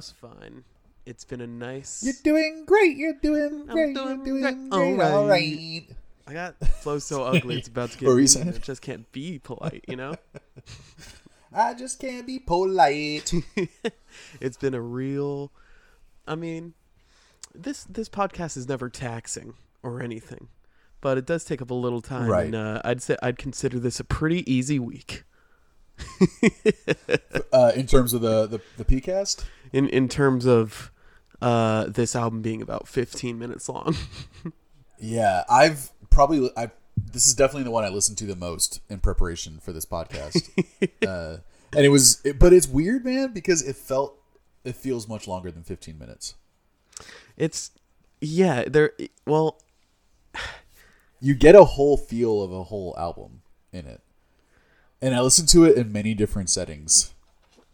just fine. It's been a nice. You're doing great. You're doing I'm great. doing You're doing great. All All right. right. I got flow so ugly it's about to get What were you mean. saying? Just can't be polite, you know. I just can't be polite. it's been a real. I mean, this this podcast is never taxing or anything, but it does take up a little time. Right. And, uh, I'd say I'd consider this a pretty easy week uh, in terms of the the, the PCast, in in terms of uh, this album being about 15 minutes long. yeah, I've probably I. This is definitely the one I listened to the most in preparation for this podcast. uh, and it was, it, but it's weird, man, because it felt it feels much longer than 15 minutes. it's yeah, there. Well, you get a whole feel of a whole album in it. And I listened to it in many different settings.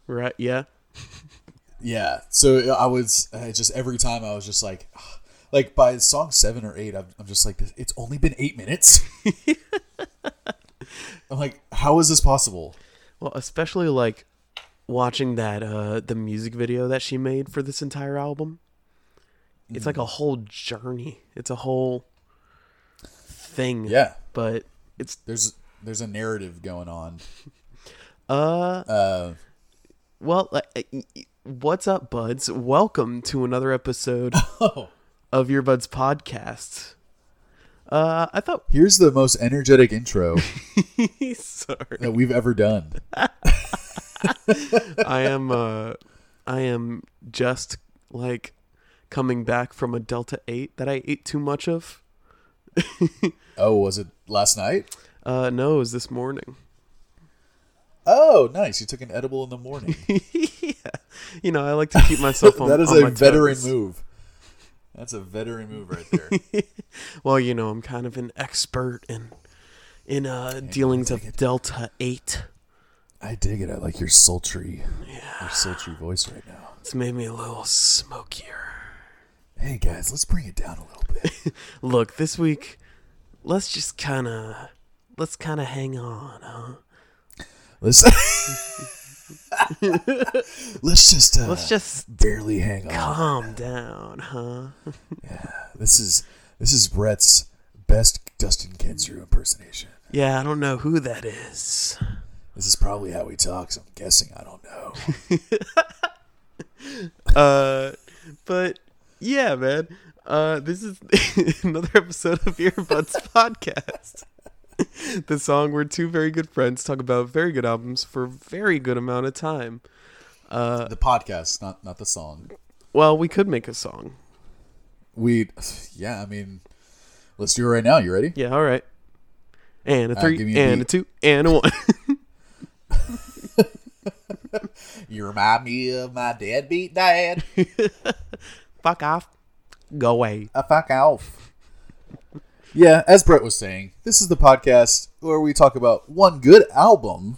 right? Yeah. Yeah. So I was I just every time I was just like like by song 7 or 8 I'm, I'm just like it's only been 8 minutes. I'm like how is this possible? Well, especially like watching that uh the music video that she made for this entire album. It's like a Mm. whole journey. It's a whole thing. Yeah. But it's There's there's a narrative going on. uh Uh well, uh, uh, what's up, buds? Welcome to another episode oh, of Earbuds podcast. Uh I thought here's the most energetic intro sorry. that we've ever done. I am uh I am just like coming back from a Delta 8 that I ate too much of. Oh, was it last night? Uh no, it was this morning. Oh, nice. You took an edible in the morning. yeah. You know, I like to keep myself on that is on a veteran toes. move. That's a veteran move right there. Well, you know, I'm kind of an expert in in uh dealings of Delta 8. I dig it. I like your sultry, your sultry voice right now. It's made me a little smokier. Hey guys, let's bring it down a little bit. Look, this week let's just kind of let's kind of hang on, huh? Let's let's just uh, Let's just barely hang on. calm down, huh? Yeah, this is this is Brett's best Dustin Kensrue impersonation. Yeah, I don't know who that is. This is probably how he talks. I'm guessing. I don't know. Uh, but yeah, man. Uh, this is another episode of Earbuds Podcast. the song where two very good friends talk about very good albums for a very good amount of time. Uh, the podcast, not not the song. well, we could make a song. We, yeah. I mean, let's do it right now. You ready? Yeah, all right. And a Uh, three, me a and a two, and a one. You remind me of my deadbeat dad. Fuck off. Go away. a fuck off. Yeah, as Brett was saying, this is the podcast where we talk about one good album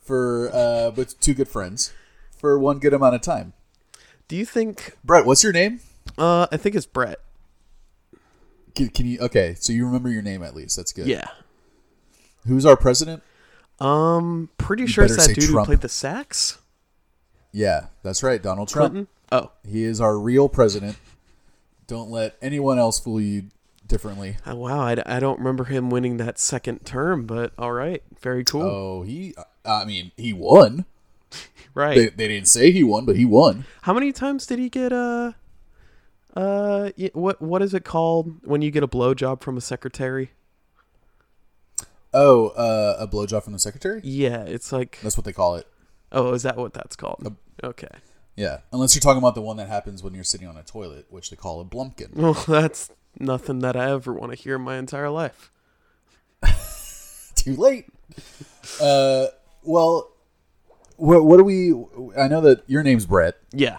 for uh with two good friends for one good amount of time. Do you think? Brett, what's your name? Uh, I think it's Brett. Can, can you okay, so you remember your name at least. That's good. Yeah. Who's our president? Um, pretty sure it's that dude Trump. who played the sax. Yeah, that's right, Donald Trump. Clinton. Oh, He is our real president. Don't let anyone else fool you differently. Oh, wow, I, I don't remember him winning that second term, but all right, very cool. Oh, he I mean, he won. right. They, they didn't say he won, but he won. How many times did he get uh uh what what is it called when you get a blowjob from a secretary? Oh, uh, a blowjob from the secretary? Yeah, it's like That's what they call it. oh, is that what that's called? Okay. Yeah, unless you're talking about the one that happens when you're sitting on a toilet, which they call a blumpkin. Well, that's nothing that I ever want to hear in my entire life. Too late. Uh, well, what what do we? I know that your name's Brett. Yeah.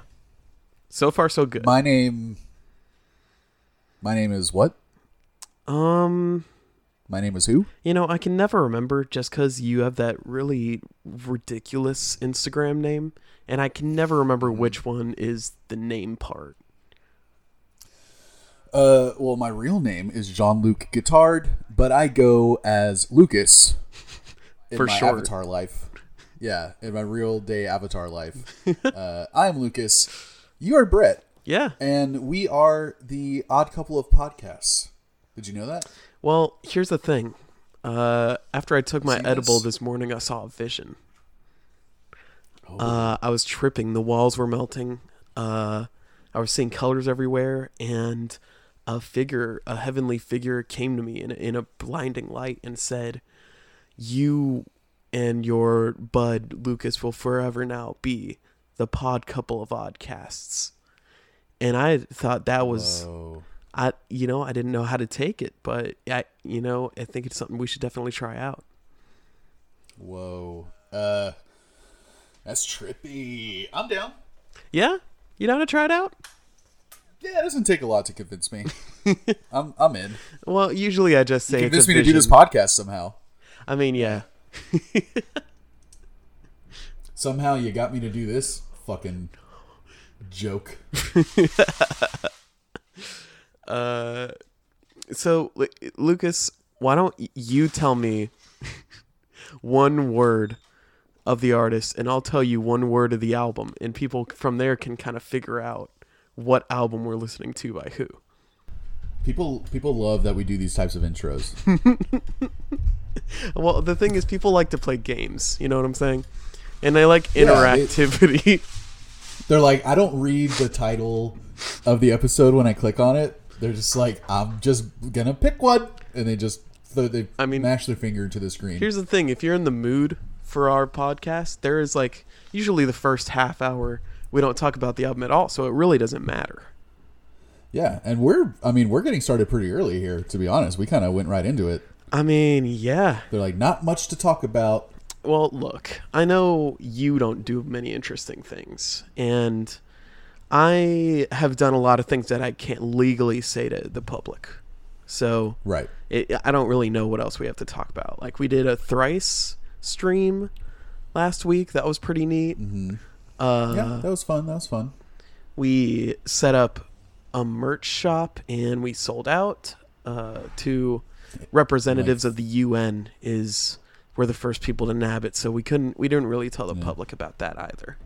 So far so good. My name. My name is what? um My name is who? You know, I can never remember just because you have that really ridiculous Instagram name, and I can never remember which one is the name part. Uh, well, my real name is Jean Luc Guitard, but I go as Lucas in For my avatar life. Yeah, in my real day avatar life. uh, I am Lucas. You are Brett, Yeah. and we are the odd couple of podcasts. Did you know that? Well, here's the thing. Uh, after I took my See edible this? this morning, I saw a vision. Oh. Uh, I was tripping. The walls were melting. Uh, I was seeing colors everywhere, and a figure, a heavenly figure, came to me in a, in a blinding light and said, "You and your bud Lucas will forever now be the pod couple of oddcasts." And I thought that was. Whoa. I you know I didn't know how to take it, but I you know I think it's something we should definitely try out. Whoa. Uh, that's trippy. I'm down. Yeah, you know to try it out. Yeah, it doesn't take a lot to convince me. I'm I'm in. Well, usually I just say Convince it's a me to do this podcast somehow. I mean, yeah, Somehow you got me to do this fucking joke. Uh, so Lu- Lucas, why don't you tell me one word of the artist, and I'll tell you one word of the album, and people from there can kind of figure out what album we're listening to by who. People people love that we do these types of intros. Well, the thing is, people like to play games. You know what I'm saying? And they like Yeah, interactivity. They're like, I don't read the title of the episode when I click on it. They're just like, I'm just gonna pick one, and they just they, they I mean, mash their finger into the screen. Here's the thing: if you're in the mood for our podcast, there is like usually the first half hour we don't talk about the album at all, so it really doesn't matter. Yeah, and we're I mean we're getting started pretty early here. To be honest, we kind of went right into it. I mean, yeah. They're like, not much to talk about. Well, look, I know you don't do many interesting things, and I have done a lot of things that I can't legally say to the public. So Right. it, I don't really know what else we have to talk about. Like we did a thrice stream last week. That was pretty neat. Mm-hmm. Uh, yeah, that was fun. That was fun. we set up a merch shop and we sold out uh, to representatives of the UN is we're the first people to nab it so we couldn't we didn't really tell the Yeah. public about that either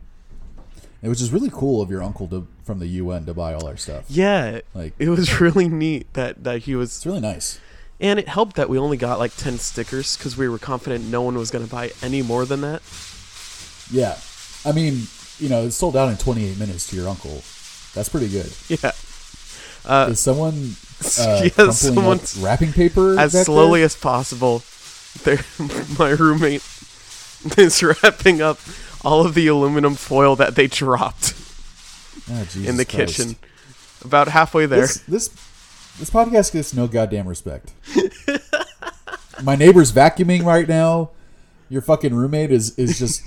It was just really cool of your uncle to, from the UN to buy all our stuff. yeah Like it was really neat that that he was it's really nice. and it helped that we only got like 10 stickers because we were confident no one was going to buy any more than that Yeah, I mean, you know, it sold out in 28 minutes to your uncle. That's pretty good. yeah uh, Is someone uh, yes, crumpling up someone's- wrapping paper as slowly there? as possible. There, my roommate is wrapping up all of the aluminum foil that they dropped Oh, in the Christ. kitchen. About halfway there. This, this this podcast gets no goddamn respect. My neighbor's vacuuming right now. Your fucking roommate is is just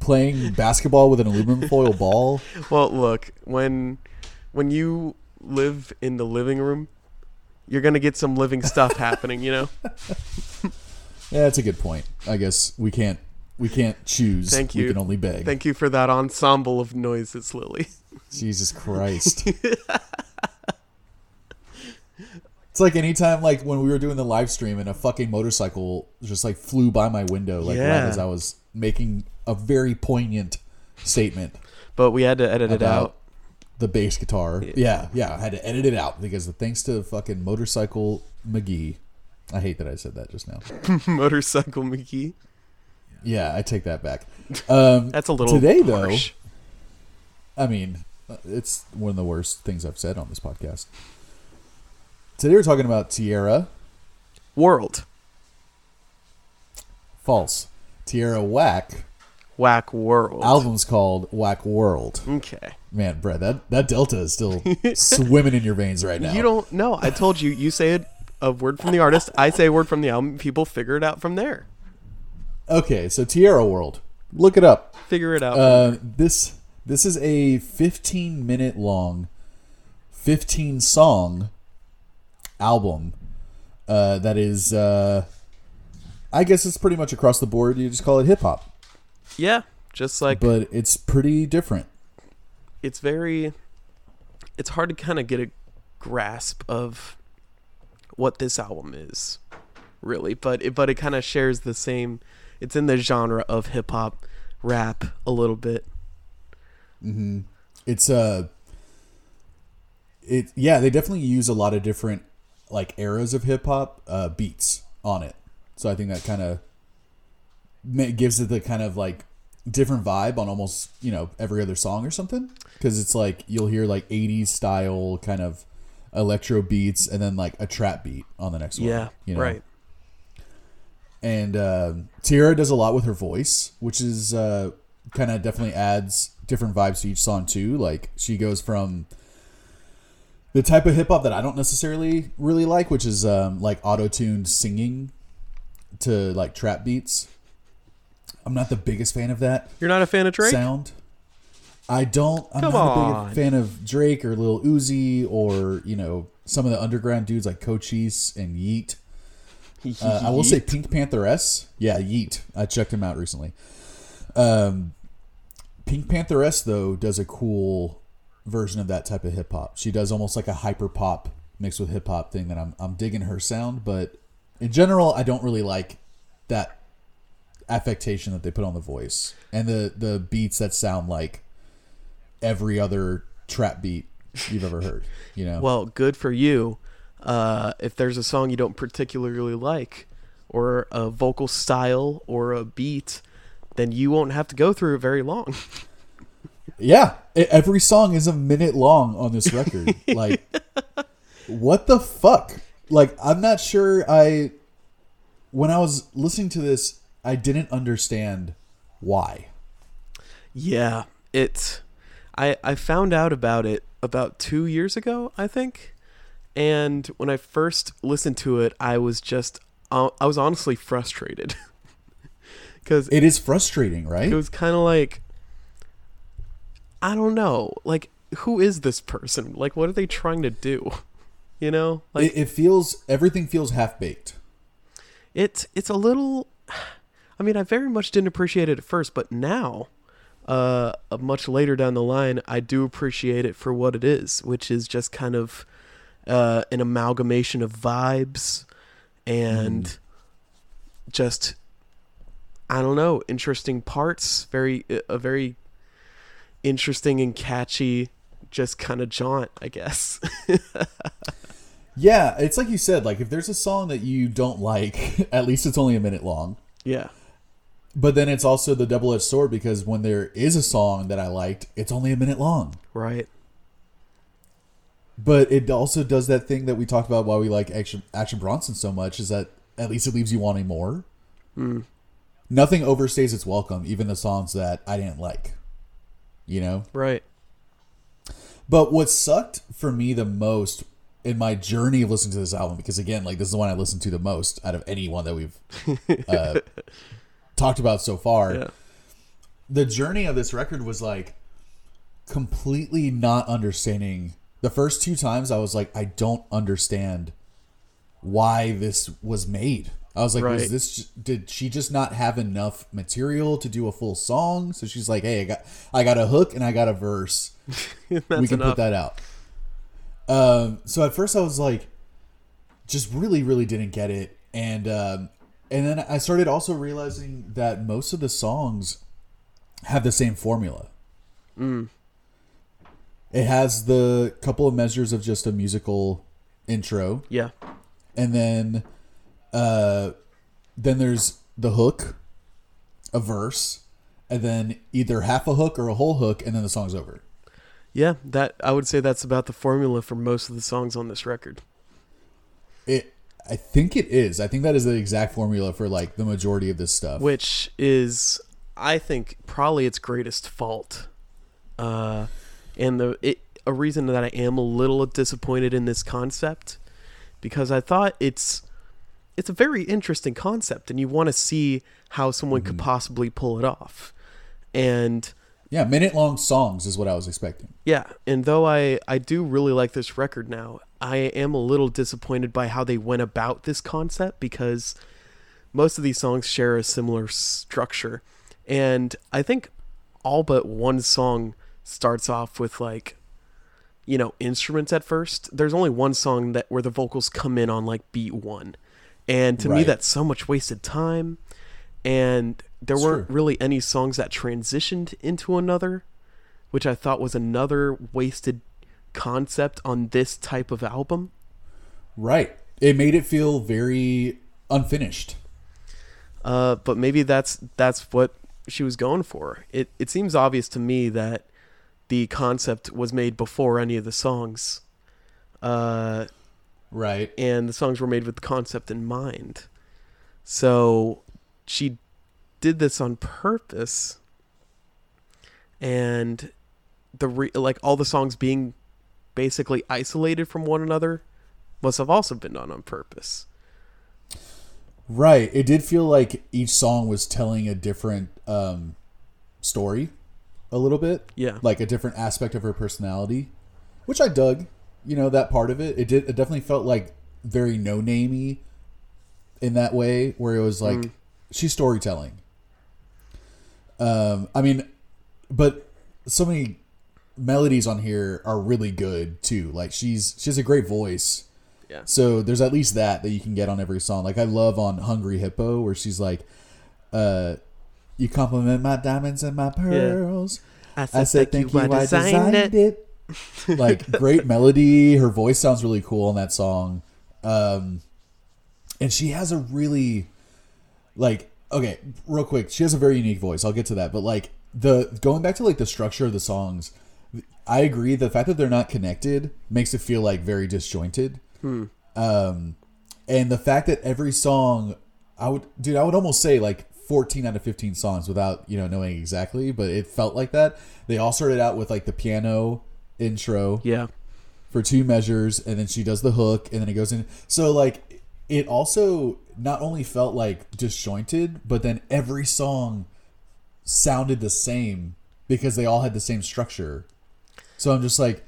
playing basketball with an aluminum foil ball. Well, look when when you live in the living room, you're gonna get some living stuff happening. You know. Yeah, that's a good point. I guess we can't we can't choose. Thank We you. can only beg. Thank you for that ensemble of noises, Lily. Jesus Christ. it's like anytime like when we were doing the live stream and a fucking motorcycle just like flew by my window like Yeah. right as I was making a very poignant statement But we had to edit it out. the bass guitar. Yeah, yeah, I had to edit it out because thanks to fucking motorcycle McGee. I hate that I said that just now. Motorcycle McGee. Yeah, I take that back. Um, That's a little Today, though- I mean, it's one of the worst things I've said on this podcast. Today we're talking about Tierra. World. False. Tierra Whack. Whack world. Album's called Whack World. Okay. Man, Brett, that, that delta is still swimming in your veins right now. You don't know. I told you. You say it, a word from the artist. I say a word from the album. People figure it out from there. Okay, so Tierra World. Look it up. Figure it out. Uh, this this is a 15 minute long, 15 song album uh, that is. Uh, I guess it's pretty much across the board. You just call it hip hop, yeah. Just like but it's pretty different. it's very. It's hard to kind of get a grasp of what this album is, really. But it, but it kind of shares the same. It's in the genre of hip hop. rap a little bit. Mhm. It's uh it yeah, they definitely use a lot of different like eras of hip hop uh beats on it. So I think that kind of gives it the kind of like different vibe on almost, you know, every other song or something because it's like you'll hear like 80s style kind of electro beats and then like a trap beat on the next one. Yeah, you know? right. and uh, Tierra does a lot with her voice, which is uh, kind of definitely adds different vibes to each song too. Like she goes from the type of hip hop that I don't necessarily really like, which is um, like auto tuned singing, to like trap beats. I'm not the biggest fan of that You're not a fan of Drake? sound. I don't. I'm Come not a big fan of Drake or Lil Uzi or you know some of the underground dudes like Cochise and Yeat. Uh, I will say Pink Pantheress. Yeah, Yeat. I checked him out recently. Um, Pink Pantheress though does a cool version of that type of hip hop. She does almost like a hyper pop mixed with hip hop thing that I'm I'm digging her sound, but in general I don't really like that affectation that they put on the voice and the the beats that sound like every other trap beat you've ever heard. You know. Well, good for you. Uh, if there's a song you don't particularly like, or a vocal style, or a beat, then you won't have to go through it very long. Yeah, every song is a minute long on this record. like, what the fuck? Like, I'm not sure. I when I was listening to this, I didn't understand why. Yeah, it. I I found out about it about two years ago, I think, and when I first listened to it, I was just uh, I was honestly frustrated because It is frustrating, right? it was kind of like I don't know, like who is this person? Like, what are they trying to do? You know, like it, it feels everything feels half baked. it's it's a little i mean i very much didn't appreciate it at first but now uh uh, much later down the line i do appreciate it for what it is which is just kind of uh an amalgamation of vibes and just i don't know interesting parts very a very interesting and catchy just kind of jaunt i guess Yeah, it's like you said. Like, if there's a song that you don't like, at least it's only a minute long. yeah But then it's also the double edged sword because when there is a song that I liked, it's only a minute long. right But it also does that thing that we talked about why we like Action, Action Bronson so much is that at least it leaves you wanting more. Nothing overstays its welcome, even the songs that I didn't like. You know? right But what sucked for me the most in my journey of listening to this album, because again, like this is the one I listened to the most out of anyone that we've uh, talked about so far. yeah the journey of this record was like completely not understanding the first two times i was like i don't understand why this was made i was like Right. was this did she just not have enough material to do a full song so she's like hey i got i got a hook and i got a verse we can enough. put that out um so at first i was like just really really didn't get it and um and then i started also realizing that most of the songs have the same formula. It has the couple of measures of just a musical intro. Yeah. And then uh then there's the hook a verse and then either half a hook or a whole hook and then the song's over. Yeah, that I would say that's about the formula for most of the songs on this record. It, I think it is. I think that is the exact formula for like the majority of this stuff. Which is I think probably its greatest fault. Uh and the it, a reason that I am a little disappointed in this concept because I thought it's it's a very interesting concept and you want to see how someone could possibly pull it off. And yeah, minute long songs is what I was expecting. Yeah, and though I I do really like this record now, I am a little disappointed by how they went about this concept because most of these songs share a similar structure. And I think all but one song starts off with like you know, instruments at first. There's only one song that where the vocals come in on like beat 1. And to me that's so much wasted time and there It's weren't true. really any songs that transitioned into another, which I thought was another wasted concept on this type of album. Right. It made it feel very unfinished. Uh, but maybe that's that's what she was going for. It it seems obvious to me that the concept was made before any of the songs, uh, Right. and the songs were made with the concept in mind. So she did this on purpose, and the re- like all the songs being basically isolated from one another must have also been done on purpose. Right. It did feel like each song was telling a different um, story a little bit. Yeah. Like a different aspect of her personality, which I dug. You know, that part of it. It did it definitely felt like very no namey in that way where it was like she's storytelling. Um I mean but so many melodies on here are really good too. Like she's she has a great voice. Yeah. So there's at least that that you can get on every song. Like I love on Hungry Hippo where she's like, uh, "You compliment my diamonds and my pearls." I said, "Thank you, I designed it." like great melody. Her voice sounds really cool on that song, um, and she has a really like okay, real quick. She has a very unique voice. I'll get to that, but like the going back to like the structure of the songs, I agree. The fact that they're not connected makes it feel like very disjointed. Um, and the fact that every song, I would, dude, I would almost say like 14 out of 15 songs without, you know, knowing exactly, but it felt like that. They all started out with like the piano intro Yeah. for two measures, and then she does the hook, and then it goes in. So, like, it also not only felt like disjointed, but then every song sounded the same because they all had the same structure. So I'm just like,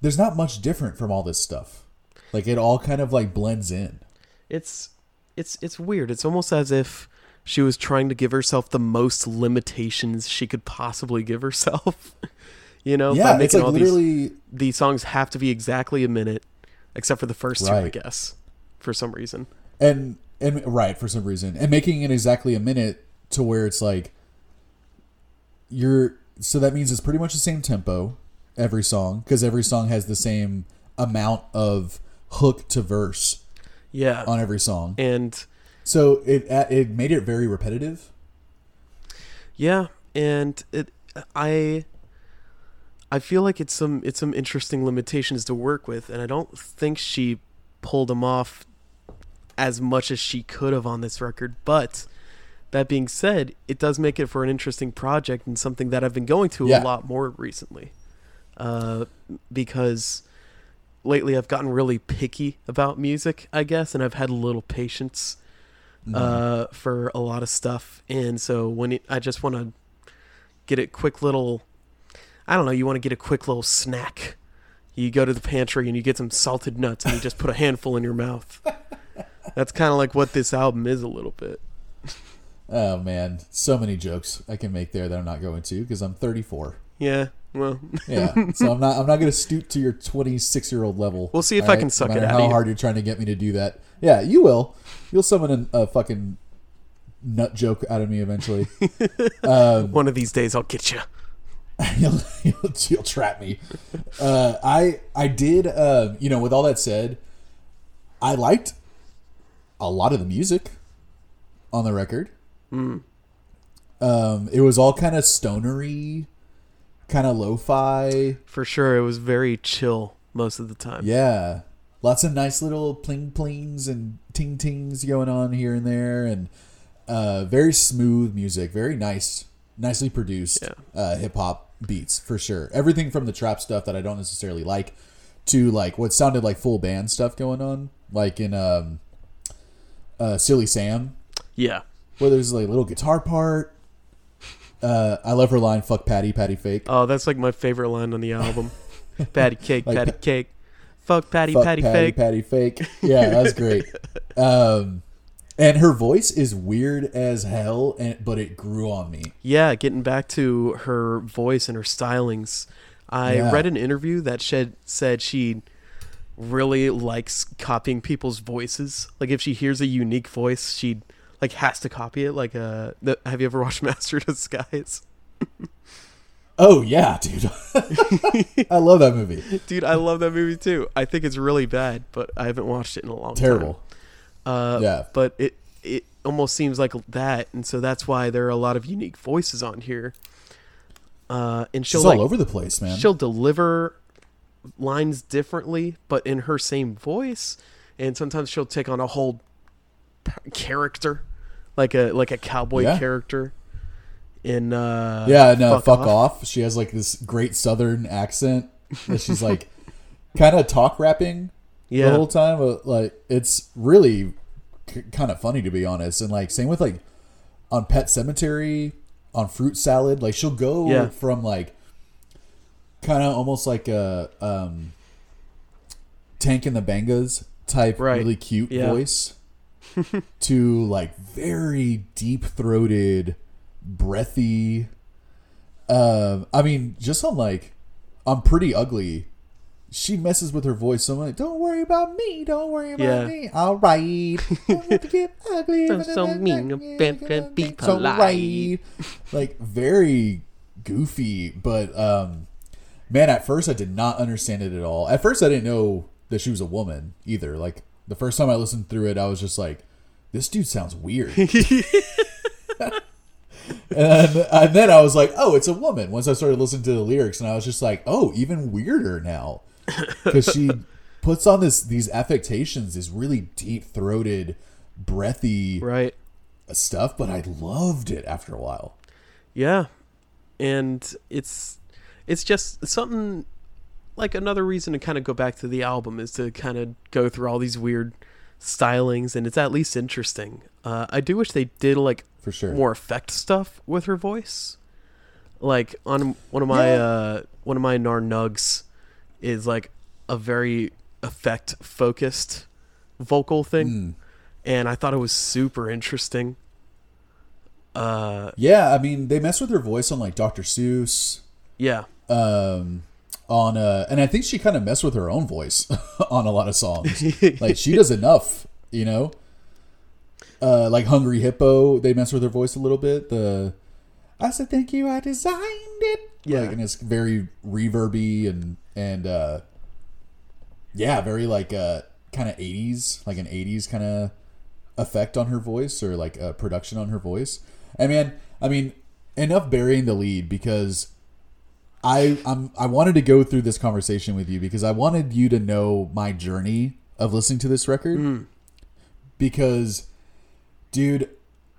there's not much different from all this stuff. Like it all kind of like blends in. it's it's it's weird. It's almost as if she was trying to give herself the most limitations she could possibly give herself. you know, yeah, it's like all literally these these songs have to be exactly a minute, except for the first two, I guess, for some reason. and and right for some reason and making it exactly a minute to where it's like you're so that means it's pretty much the same tempo every song because every song has the same amount of hook to verse Yeah, on every song and so it uh, it made it very repetitive yeah, and it I I feel like it's some it's some interesting limitations to work with, and I don't think she pulled them off as much as she could have on this record. But that being said, it does make it for an interesting project and something that I've been going to Yeah. a lot more recently, uh, because lately I've gotten really picky about music, I guess, and I've had a little patience uh, for a lot of stuff. And so when it, I just want to get a quick little, I don't know, you want to get a quick little snack. You go to the pantry and you get some salted nuts and you just put a handful in your mouth. That's kind of like what this album is a little bit. oh man so many jokes i can make there that i'm not going to because i'm 34 Yeah, well, yeah so i'm not i'm not going to stoop to your 26 year old level We'll see if all I can suck no it out how you. hard you're trying to get me to do that yeah you will you'll summon a, a fucking nut joke out of me eventually one of these days I'll get you. you'll, you'll, you'll trap me. Uh, I I did. Uh, you know, with all that said, I liked a lot of the music on the record. Um, it was all kind of stonery, kind of lo-fi. For sure, it was very chill most of the time. Yeah, lots of nice little pling plings and ting tings going on here and there, and uh, very smooth music, very nice, nicely produced Yeah. uh, hip hop beats for sure. Everything from the trap stuff that I don't necessarily like to like what sounded like full band stuff going on, like in um, uh, Silly Sam, Yeah. where there's like a little guitar part. Uh, I love her line "Fuck Patty, Patty fake." Oh, that's like my favorite line on the album. patty cake, Like patty pa- cake. Fuck patty, Fuck patty, Patty, fake. Patty fake. Yeah, that was great. um, and her voice is weird as hell, and but it grew on me. Yeah, getting back to her voice and her stylings. I Yeah. read an interview that shed, said she really likes copying people's voices. Like if she hears a unique voice, she like has to copy it. Like, uh, the, have you ever watched Master of Disguise? Oh yeah, dude. I love that movie. Dude, I love that movie too. I think it's really bad, but I haven't watched it in a long Terrible. time. Uh, Yeah. But it it almost seems like that, and so that's why there are a lot of unique voices on here. Uh, and she'll She's like all over the place, man. she'll deliver lines differently, but in her same voice, and sometimes she'll take on a whole character, like a like a cowboy Yeah. character. In uh, Yeah, no, fuck, off. She has like this great southern accent that she's like kind of talk rapping Yeah, the whole time. But, like it's really c- kind of funny to be honest. And like same with like on Pet Cemetery, on Fruit Salad, like she'll go Yeah. from like kind of almost like a um Tank and the Bangas type Right. really cute Yeah. voice to like very deep throated, breathy. Um, I mean, just on like, I'm pretty ugly. She messes with her voice so much. Don't worry about me. Don't worry about Yeah. me. All right. Don't have to get ugly. I'm so mean, better be So polite. right. Like very goofy, but um, man, at first I did not understand it at all. At first I didn't know that she was a woman either. Like the first time I listened through it, I was just like, this dude sounds weird. and, and then I was like, oh, it's a woman. Once I started listening to the lyrics, and I was just like, oh, even weirder now, because she puts on this these affectations, these really deep throated, breathy right. stuff. But I loved it after a while. Yeah, and it's it's just something like another reason to kind of go back to the album is to kind of go through all these weird stylings, and it's at least interesting. Uh, I do wish they did like For sure. more effect stuff with her voice. Like on one of my Yeah. uh, one of my Narnugs is like a very effect focused vocal thing, Mm. and I thought it was super interesting. Uh, Yeah, I mean, they mess with her voice on like Dr. Seuss, yeah, um, on uh, and I think she kind of messed with her own voice on a lot of songs. like she does enough, you know. Uh, like Hungry Hippo, they mess with her voice a little bit. The I said thank you, I designed it. Yeah. like, and it's very reverby and and uh, yeah, very like uh, kind of eighties, like an eighties kind of effect on her voice or like a production on her voice. I mean, I mean, enough burying the lead because I I'm I wanted to go through this conversation with you because I wanted you to know my journey of listening to this record hmm. because dude,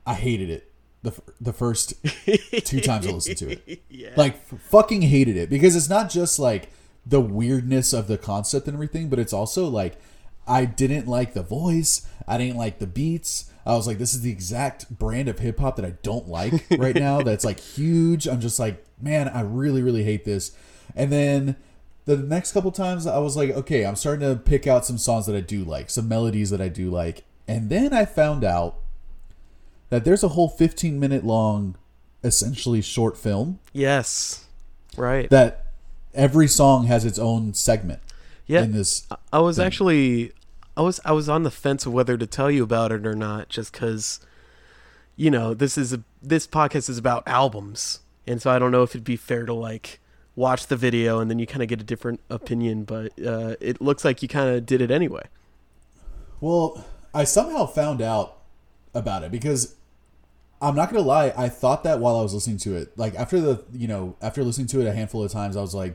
I hated it the the first two times I listened to it. yeah. Like f- fucking hated it because it's not just like the weirdness of the concept and everything, but it's also like I didn't like the voice, I didn't like the beats. I was like, this is the exact brand of hip hop that I don't like right now. That's like huge. I'm just like, man, I really, really hate this. And then the next couple times, I was like, okay, I'm starting to pick out some songs that I do like, some melodies that I do like. And then I found out that there's a whole 15 minute long, essentially short film yes, right. that every song has its own segment yeah, in this. I was actually, I was I was on the fence of whether to tell you about it or not, just because, you know, this is a this podcast is about albums, and so I don't know if it'd be fair to like watch the video and then you kind of get a different opinion, but uh, it looks like you kind of did it anyway. Well, I somehow found out about it because I'm not gonna lie, I thought that while I was listening to it. Like after the you know, after listening to it a handful of times, I was like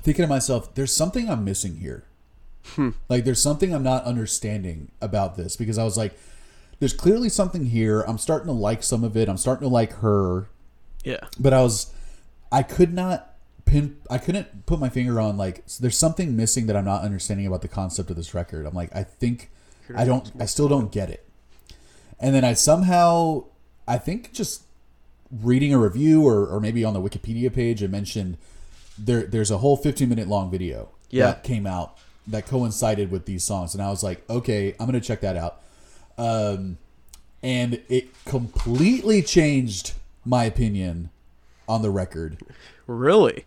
thinking to myself, there's something I'm missing here. Hmm. Like there's something I'm not understanding about this because I was like, there's clearly something here. I'm starting to like some of it. I'm starting to like her. Yeah, but I was I could not pin I couldn't put my finger on like s- there's something missing that I'm not understanding about the concept of this record. I'm like I think I don't I still don't get it. And then I somehow I think just reading a review or, or maybe on the Wikipedia page it mentioned there there's a whole 15 minute long video Yeah. that came out that coincided with these songs and I was like okay I'm going to check that out. Um and it completely changed my opinion on the record really.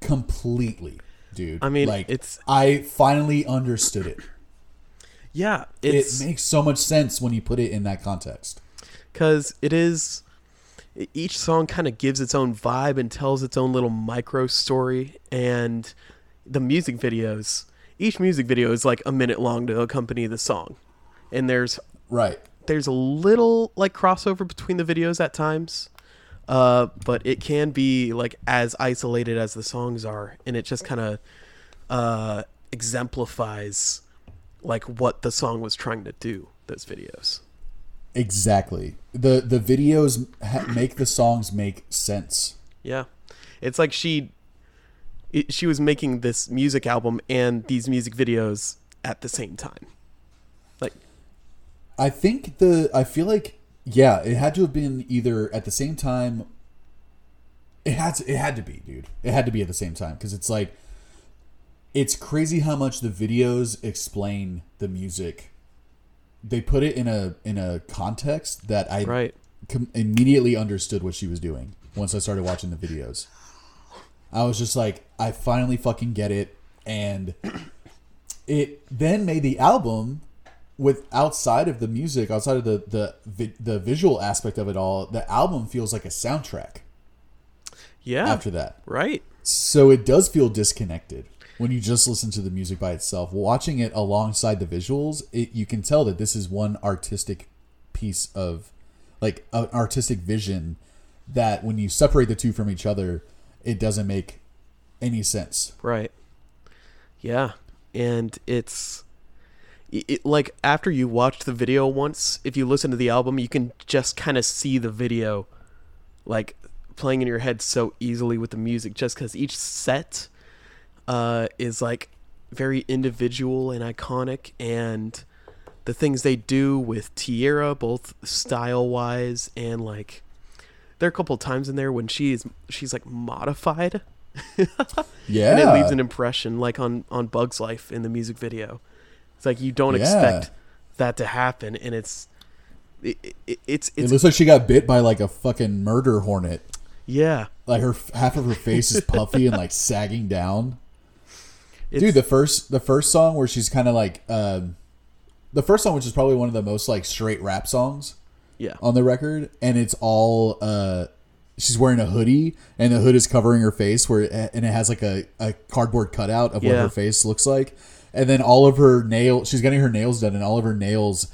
completely dude I mean, like it's- i finally understood it Yeah, it's it makes so much sense when you put it in that context. because it is each song kind of gives its own vibe and tells its own little micro story and the music videos each music video is like a minute long to accompany the song and there's Right. there's a little like crossover between the videos at times uh, but it can be like as isolated as the songs are and it just kind of uh, exemplifies like what the song was trying to do those videos Exactly. The the videos ha- make the songs make sense. Yeah, it's like she it, she was making this music album and these music videos at the same time. Like, I think the I feel like yeah, it had to have been either at the same time. It had to, it had to be, dude. It had to be at the same time because it's like it's crazy how much the videos explain the music. They put it in a in a context that I right? com- immediately understood what she was doing once I started watching the videos. I was just like, I finally fucking get it, and it then made the album with outside of the music, outside of the the the visual aspect of it all. The album feels like a soundtrack Yeah, after that, right. so it does feel disconnected when you just listen to the music by itself. Watching it alongside the visuals, it, you can tell that this is one artistic piece of like an artistic vision that when you separate the two from each other, it doesn't make any sense. Right. Yeah. And it's it, like after you watch the video once, if you listen to the album, you can just kind of see the video like playing in your head so easily with the music just cuz each set uh is like very individual and iconic and the things they do with Tierra both style-wise and like there are a couple times in there when she's she's like modified Yeah, and it leaves an impression like on on Bug's Life in the music video. It's like you don't Yeah. expect that to happen, and it's it, it, it's it looks like she got bit by like a fucking murder hornet. yeah. Like her half of her face is puffy and like sagging down. It's, Dude, the first the first song where she's kind of like um, the first song, which is probably one of the most like straight rap songs yeah, on the record, and it's all uh, she's wearing a hoodie, and the hood is covering her face, where and it has like a, a cardboard cutout of what Yeah. her face looks like, and then all of her nail, she's getting her nails done, and all of her nails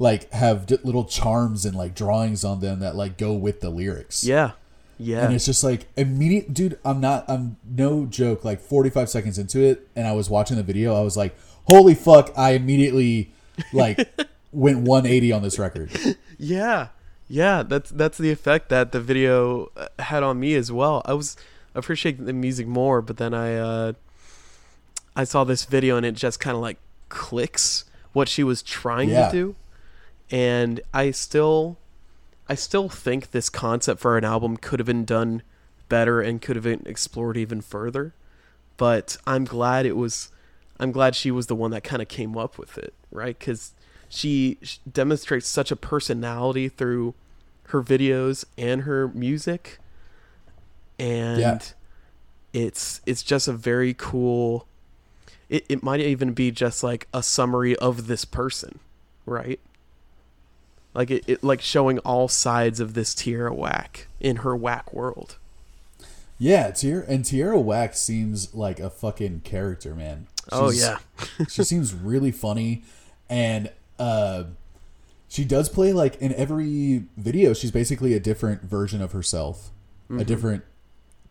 like have d- little charms and like drawings on them that like go with the lyrics. yeah, yeah. And it's just like immediate, dude. I'm not. I'm no joke. Like 45 seconds into it, and I was watching the video. I was like, "Holy fuck!" I immediately like went 180 on this record. Yeah, yeah. That's that's the effect that the video uh, had on me as well. I was appreciating the music more, but then I uh, I saw this video and it just kind of like clicks what she was trying Yeah. to do, and I still I still think this concept for an album could have been done better and could have been explored even further. But I'm glad it was. I'm glad she was the one that kind of came up with it, right? Because she demonstrates such a personality through her videos and her music, and Yeah. it's it's just a very cool. It it might even be just like a summary of this person, right? Like it, it like showing all sides of this Tierra whack in her whack world. Yeah, Tierra and Tierra Wax seems like a fucking character, man. oh She's- yeah, she seems really funny, and uh, she does play like in every video. She's basically a different version of herself, a different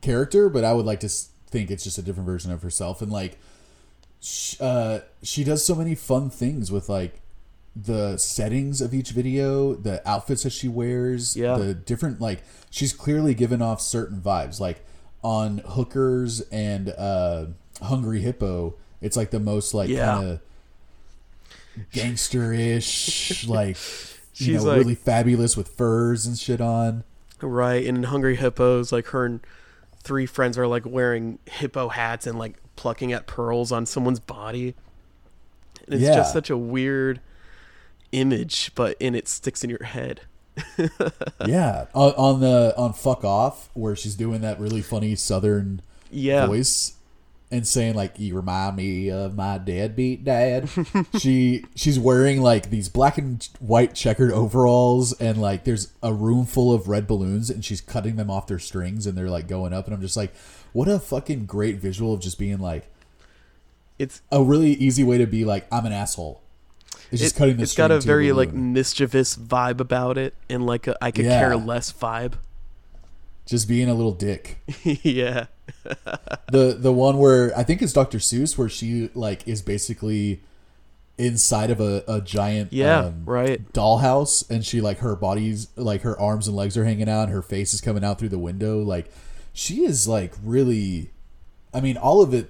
character. But I would like to think it's just a different version of herself, and like, sh- uh, she does so many fun things with like the settings of each video, the outfits that she wears, Yeah. the different like she's clearly given off certain vibes. Like on Hookers and uh, Hungry Hippo, it's like the most like Yeah. kind of gangster-ish, like you know, like- really fabulous with furs and shit on. right. And in Hungry Hippos, like her and three friends are like wearing hippo hats and like plucking at pearls on someone's body. And it's Yeah. just such a weird image, but and it sticks in your head. yeah, on, on the on "Fuck Off," where she's doing that really funny Southern Yeah, voice, and saying like you remind me of my deadbeat dad she she's wearing like these black and white checkered overalls and like there's a room full of red balloons and she's cutting them off their strings and they're like going up and i'm just like what a fucking great visual of just being like It's a really easy way to be like i'm an asshole it's just it, cutting the it's got a very like mischievous vibe about it and like a I could Yeah. care less vibe. Just being a little dick yeah. the the one where I think it's Dr. Seuss where she like is basically inside of a, a giant Yeah, um, right. dollhouse and she like her body's like her arms and legs are hanging out and her face is coming out through the window like she is like really I mean all of it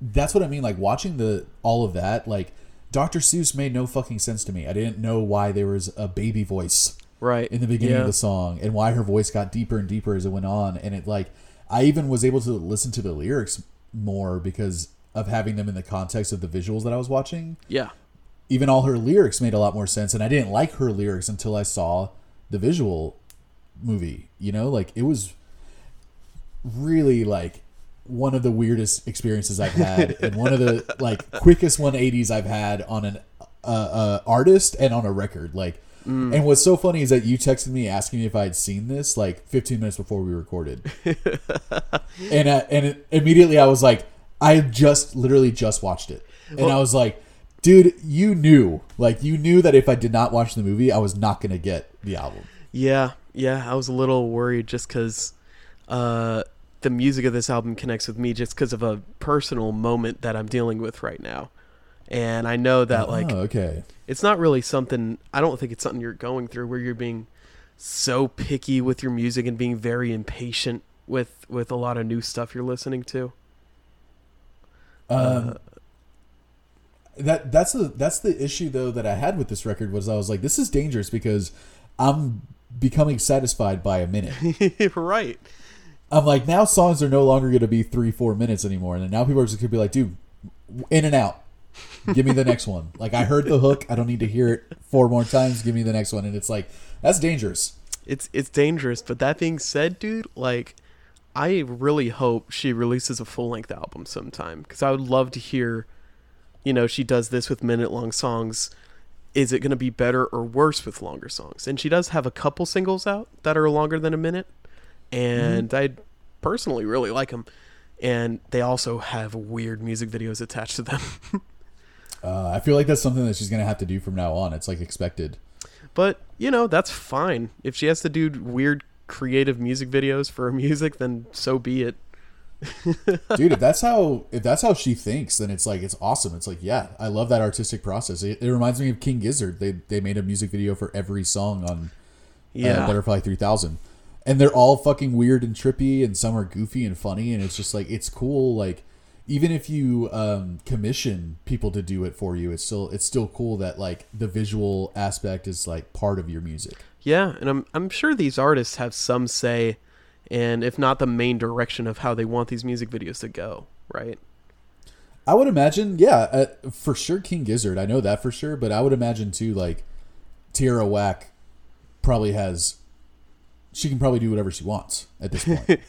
that's what I mean like watching the all of that like Dr. Seuss made no fucking sense to me I didn't know why there was a baby voice Right. in the beginning yeah. of the song and why her voice got deeper and deeper as it went on and it like i even was able to listen to the lyrics more because of having them in the context of the visuals that i was watching Yeah. even all her lyrics made a lot more sense and i didn't like her lyrics until i saw the visual movie you know like it was really like one of the weirdest experiences i've had and one of the like quickest 180s i've had on an uh, uh, artist and on a record like and what's so funny is that you texted me asking me if i had seen this like 15 minutes before we recorded. And and it, immediately i was like i just literally just watched it. And i was like dude you knew. Like you knew that if i did not watch the movie i was not gonna get the album. Yeah, yeah, I was a little worried just because uh, the music of this album connects with me just because of a personal moment that I'm dealing with right now. And I know that, like, oh, okay it's not really something, I don't think it's something you're going through where you're being so picky with your music and being very impatient with, with a lot of new stuff you're listening to. Um, that that's the that's the issue though that I had with this record was I was like this is dangerous because I'm becoming satisfied by a minute. right. I'm like now songs are no longer going to be three four minutes anymore, and then now people are just going to be like, dude, in and out. Give me the next one. Like I heard the hook, I don't need to hear it four more times. Give me the next one, and it's like that's dangerous. it's it's dangerous. But that being said, dude, like I really hope she releases a full length album sometime because I would love to hear. You know, she does this with minute long songs. Is it going to be better or worse with longer songs? And she does have a couple singles out that are longer than a minute, and mm-hmm. I personally really like them. And they also have weird music videos attached to them. Uh, I feel like that's something that she's going to have to do from now on. It's like expected. But you know, that's fine. If she has to do weird creative music videos for her music, then so be it. dude if that's how if that's how she thinks then it's like it's awesome it's like yeah i love that artistic process it, it reminds me of king gizzard they they made a music video for every song on Yeah. uh, butterfly 3000 and they're all fucking weird and trippy and some are goofy and funny and it's just like it's cool like even if you um, commission people to do it for you it's still it's still cool that like the visual aspect is like part of your music Yeah, and I'm I'm sure these artists have some say and if not the main direction of how they want these music videos to go, right? I would imagine, yeah, uh, for sure, King Gizzard. I know that for sure, but I would imagine too, like Tierra Whack probably has. She can probably do whatever she wants at this point,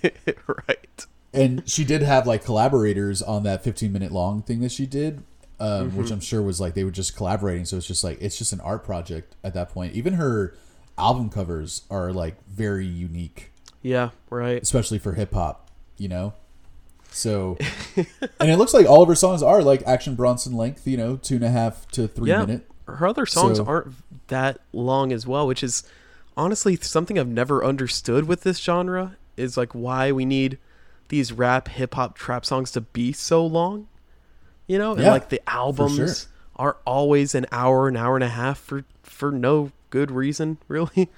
right. And she did have like collaborators on that 15 minute long thing that she did, um, which I'm sure was like they were just collaborating. So it's just like it's just an art project at that point. Even her album covers are like very unique Yeah, right. especially for hip hop, you know. So, and it looks like all of her songs are like Action Bronson length, you know, two and a half to three Yeah. minute. Her other songs So- aren't that long as well, which is honestly something I've never understood with this genre is like why we need these rap hip hop trap songs to be so long. You know, and like the albums sure. are always an hour, an hour and a half for for no good reason, really.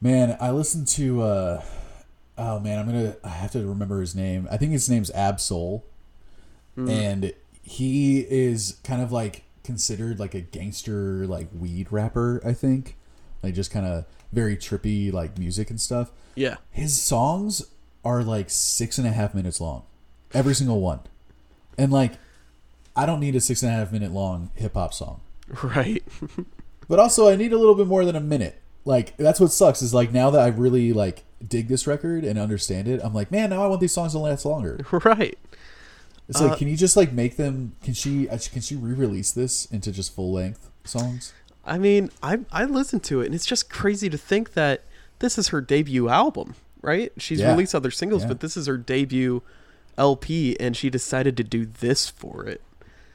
Man, I listened to. uh Oh man, I'm gonna. I have to remember his name. I think his name's Ab Soul, and he is kind of like considered like a gangster, like weed rapper. I think, like just kind of very trippy, like music and stuff. Yeah. his songs are like six and a half minutes long every single one and like i don't need a six and a half minute long hip-hop song Right. but also i need a little bit more than a minute like that's what sucks is like now that i really like dig this record and understand it i'm like man now i want these songs to last longer right. It's like, can you just like make them? Can she? uh, Can she re-release this into just full length songs? I mean, I I listened to it, and it's just crazy to think that this is her debut album, right? She's Yeah. released other singles, Yeah. but this is her debut LP, and she decided to do this for it.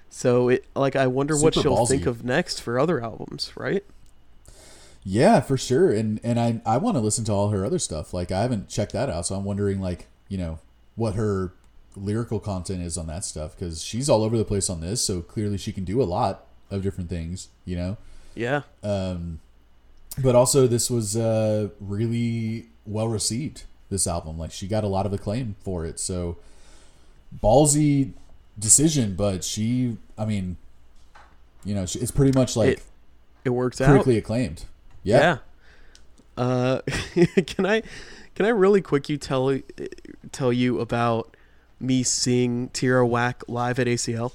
So it like I wonder what she'll think of next for other albums, right? Yeah, for sure. And and I I want to listen to all her other stuff. Like I haven't checked that out, so I'm wondering like you know what her lyrical content is on that stuff because she's all over the place on this. So clearly she can do a lot of different things. You know. Yeah. Um, but also this was uh, really well received. This album, like she got a lot of acclaim for it. So ballsy decision, but she, I mean, you know, she, it's pretty much like It- It works out. critically acclaimed. Yeah. Yeah. Uh, can I can I really quick you tell tell you about me seeing Tierra Whack live at ACL?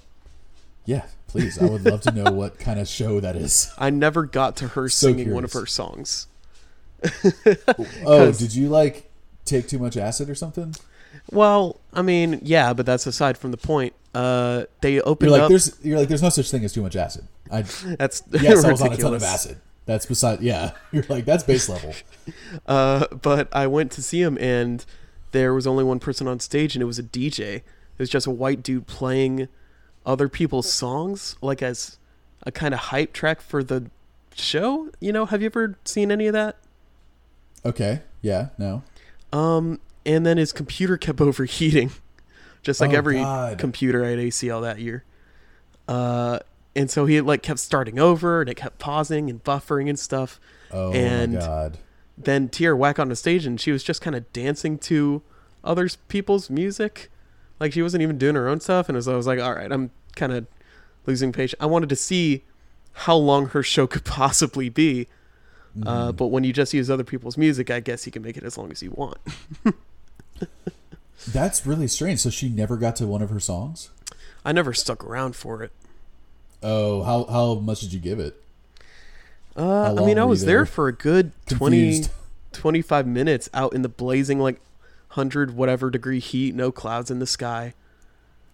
Yeah, please. I would love to know what kind of show that is. I never got to her So singing one of her songs. oh, did you like take too much acid or something? Well, I mean, yeah, but that's aside from the point. Uh, they opened You're like, up. there's, you're like, there's no such thing as too much acid. I, That's yes, I was on a ton of acid. That's beside, yeah. You're like, that's base level. Uh, but I went to see him, and there was only one person on stage, and it was a DJ. It was just a white dude playing other people's songs, like as a kind of hype track for the show. You know, have you ever seen any of that? Okay. Yeah. No. Um, and then his computer kept overheating, just like Oh, every God. computer at ACL that year. Uh, and so he like kept starting over, and it kept pausing and buffering and stuff. Oh And- my god. then Tierra Whack on the stage and she was just kind of dancing to other people's music. Like she wasn't even doing her own stuff. And as I was like, all right, I'm kind of losing patience. I wanted to see how long her show could possibly be. Uh, Mm-hmm. but when you just use other people's music, I guess you can make it as long as you want. That's really strange. So she never got to one of her songs. I never stuck around for it. Oh, how how much did you give it? Uh, I mean, I was there there? for a good 20, 25 minutes out in the blazing, like, 100 whatever degree heat, no clouds in the sky.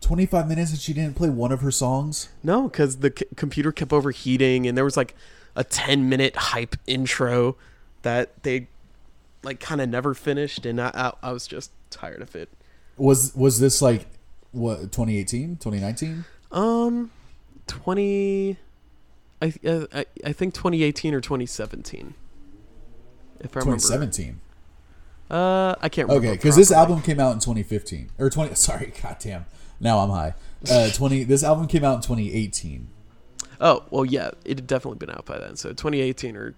Twenty five minutes and she didn't play one of her songs. No, because the c- computer kept overheating, and there was like a ten minute hype intro that they like kind of never finished, and I, I I was just tired of it. Was was this like what 2018, 2019? Um, twenty, I I I think twenty eighteen or twenty seventeen. If I remember, 2017. Uh, I can't remember. Okay, because this properly. album came out in 2015 or 20. Sorry, goddamn. Now I'm high. Uh, 20. This album came out in 2018. Oh well, yeah, it had definitely been out by then. So twenty eighteen or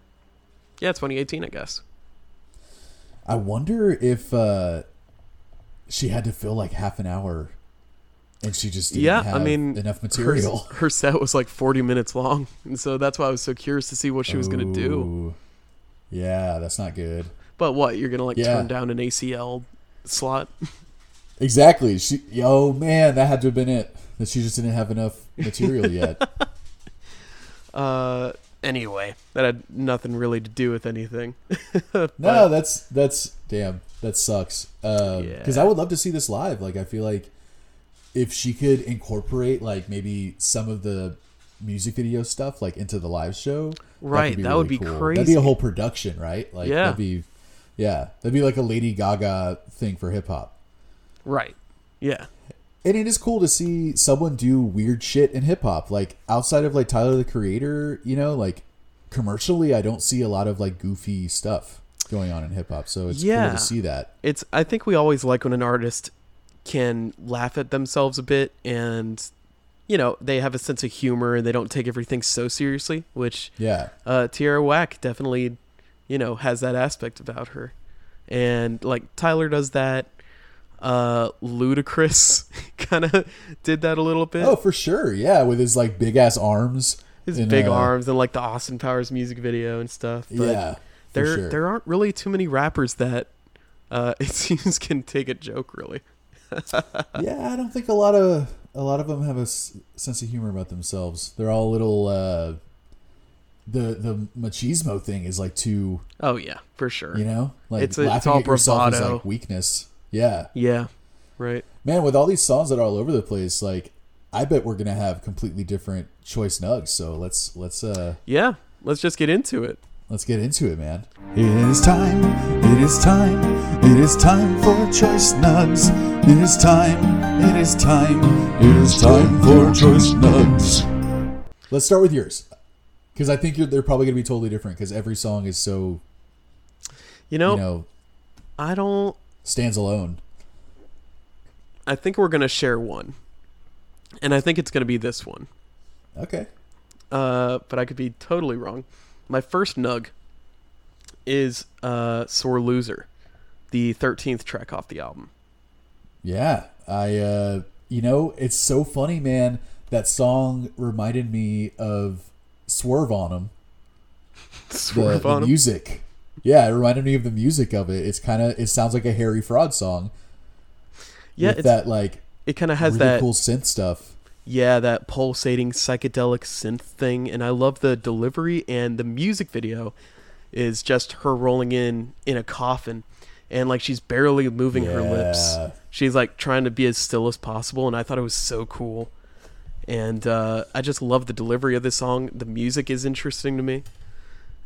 yeah, twenty eighteen, I guess. I wonder if uh, she had to fill like half an hour, and she just didn't yeah, I mean, enough material. Her, set was like 40 minutes long, and so that's why I was so curious to see what she was gonna do. Yeah, that's not good. But what you're gonna like Yeah. turn down an ACL slot? Exactly. She. Oh man, that had to have been it. That she just didn't have enough material yet. Uh, anyway, that had nothing really to do with anything. No, that's that's damn. That sucks. Because Yeah. I would love to see this live. Like, I feel like if she could incorporate like maybe some of the music video stuff like into the live show, Right, could that would be crazy. That'd be a whole production, right? Like, Yeah. that'd be yeah, that'd be like a Lady Gaga thing for hip hop. Right. Yeah. And it is cool to see someone do weird shit in hip hop. Like outside of like Tyler the Creator, you know, like commercially, I don't see a lot of like goofy stuff going on in hip hop. So it's Yeah. cool to see that. It's. I think we always like when an artist can laugh at themselves a bit, and you know they have a sense of humor and they don't take everything so seriously. Which Yeah. uh, Tierra Whack definitely, you know, has that aspect about her, and like Tyler does that. Uh, Ludacris kind of did that a little bit. Oh, for sure. Yeah, with his like big ass arms. His in, big uh, arms and like the Austin Powers music video and stuff. But yeah. there sure. there aren't really too many rappers that uh, it seems can take a joke really. yeah, I don't think a lot of a lot of them have a s- sense of humor about themselves. They're all little. uh the the machismo thing is like too Oh yeah, for sure. you know like It's a- it's laughing all at yourself is like weakness. Yeah, Yeah, Right. Man, with all these songs that are all over the place, like I bet we're gonna have completely different choice nugs. So let's let's uh Yeah. Let's just get into it. let's get into it, man. It is time. It is time. It is time for choice nugs. It is time. It is time. It is time for choice nugs. Let's start with yours, because I think you're, they're probably gonna be totally different. Because every song is so You know, you know I don't. stands alone. I think we're gonna share one, and I think it's gonna be this one. Okay. Uh, but I could be totally wrong. My first nug is uh, "Sore Loser," the thirteenth track off the album. Yeah, I uh you know, it's so funny, man. That song reminded me of Swerve on 'Em. The, Swerve the on 'em. music. Yeah, it reminded me of the music of it. It's kind of it sounds like a Harry Fraud song. Yeah, it's, that like it kind of has really that. cool synth stuff. Yeah, that pulsating psychedelic synth thing, and I love the delivery and the music video is just her rolling in in a coffin, and like she's barely moving her lips. She's like trying to be as still as possible, and I thought it was so cool. And uh, I just love the delivery of this song. The music is interesting to me,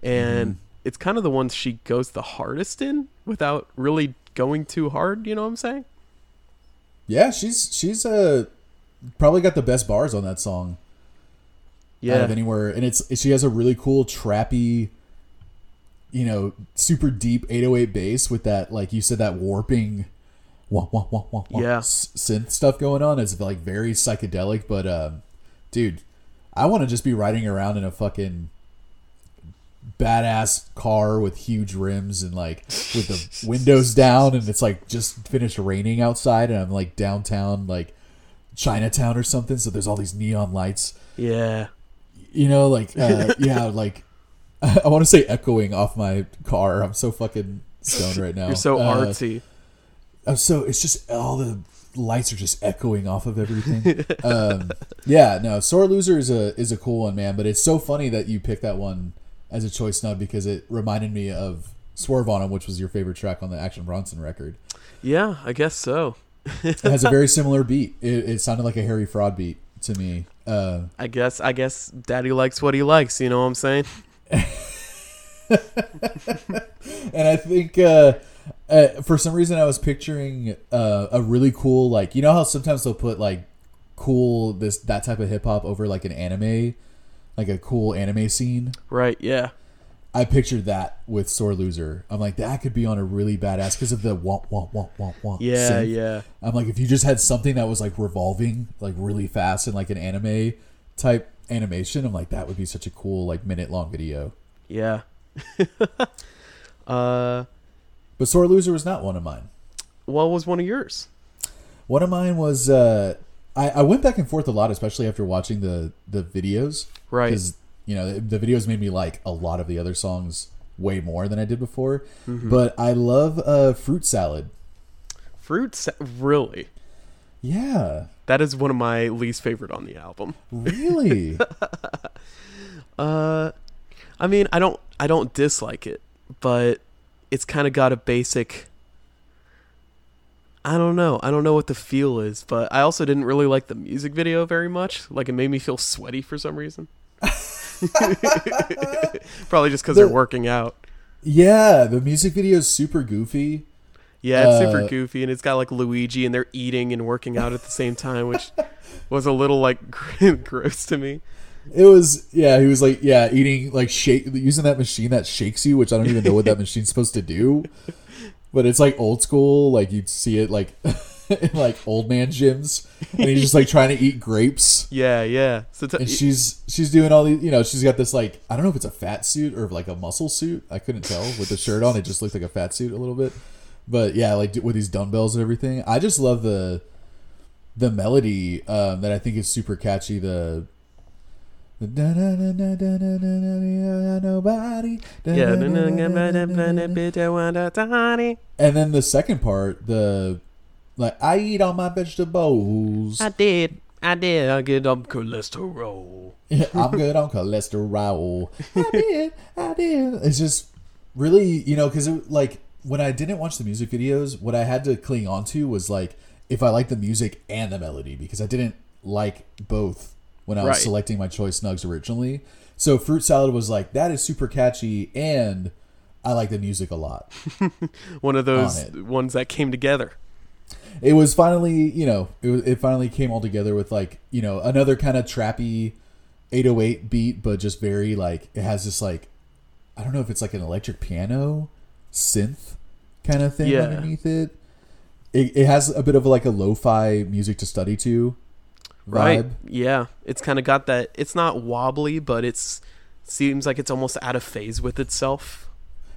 and Mm-hmm. it's kind of the ones she goes the hardest in without really going too hard. You know what I'm saying? Yeah, she's she's uh probably got the best bars on that song out Yeah, of anywhere, and it's she has a really cool trappy, you know, super deep 808 bass with that like you said that warping, wah, wah, wah, wah, wah, Yeah. synth stuff going on. It's like very psychedelic, but um, dude, I want to just be riding around in a fucking badass car with huge rims and like with the windows down and it's like just finished raining outside and I'm like downtown like Chinatown or something so there's all these neon lights yeah. you know like uh, yeah like I want to say echoing off my car I'm so fucking stoned right now You're so Uh, artsy. I'm so it's just all the lights are just echoing off of everything. um, yeah, no, sore loser is a is a cool one, man. But it's so funny that you picked that one as a choice nug because it reminded me of Swerve on 'Em, which was your favorite track on the Action Bronson record. Yeah, I guess so. It has a very similar beat. It, it sounded like a Harry Fraud beat to me. Uh, I guess I guess Daddy likes what he likes. You know what I'm saying? and I think uh, uh, for some reason I was picturing uh, a really cool like you know how sometimes they'll put like cool this that type of hip hop over like an anime, like a cool anime scene. Right. Yeah. I pictured that with Sore Loser. I'm like that could be on a really badass because of the womp womp womp womp womp. Yeah. synth. Yeah. I'm like if you just had something that was like revolving like really fast and like an anime type animation, I'm like that would be such a cool like minute long video. Yeah. uh, But Sore Loser was not one of mine. what was one of yours? One of mine was uh, I, I went back and forth a lot, especially after watching the the videos. Right. Because you know the, the videos made me like a lot of the other songs way more than I did before. Mm-hmm. But I love uh, fruit salad. Fruit. Sa- really. Yeah, That is one of my least favorite on the album. really. Uh, I mean, I don't, I don't dislike it, but it's kind of got a basic. I don't know. I don't know what the feel is, but I also didn't really like the music video very much. Like it made me feel sweaty for some reason. Probably just because they're The- working out. yeah, the music video is super goofy. Yeah, it's super Uh, goofy, and it's got like Luigi, and they're eating and working out at the same time, which was a little like gross to me. It was yeah, he was like yeah, eating like shake using that machine that shakes you, which I don't even know what that machine's supposed to do. But it's like old school, like you'd see it like in like old man gyms, and he's just like trying to eat grapes. Yeah, yeah. So t- And she's she's doing all these, you know, she's got this like I don't know if it's a fat suit or like a muscle suit. I couldn't tell with the shirt on. It just looked like a fat suit a little bit. But yeah, like with these dumbbells and everything. I just love the the melody um, that I think is super catchy. The And then the second part, the like I eat all my vegetables. I did. I did. I get up cholesterol. I'm good on cholesterol. I did. I did. It's just really, you know, because like when I didn't watch the music videos, what I had to cling on to was like if I like the music and the melody because I didn't like both when I was Right. selecting my choice nugs originally. So fruit salad was like that is super catchy and I like the music a lot. One of those it. ones that came together. it was finally you know it, was, it finally came all together with like you know another kind of trappy 808 beat but just very like it has this like i don't know if it's like an electric piano synth kind of thing Yeah. underneath it. it it has a bit of like a lo-fi music to study to vibe Right. Yeah. It's kind of got that. It's not wobbly, but it's seems like it's almost out of phase with itself.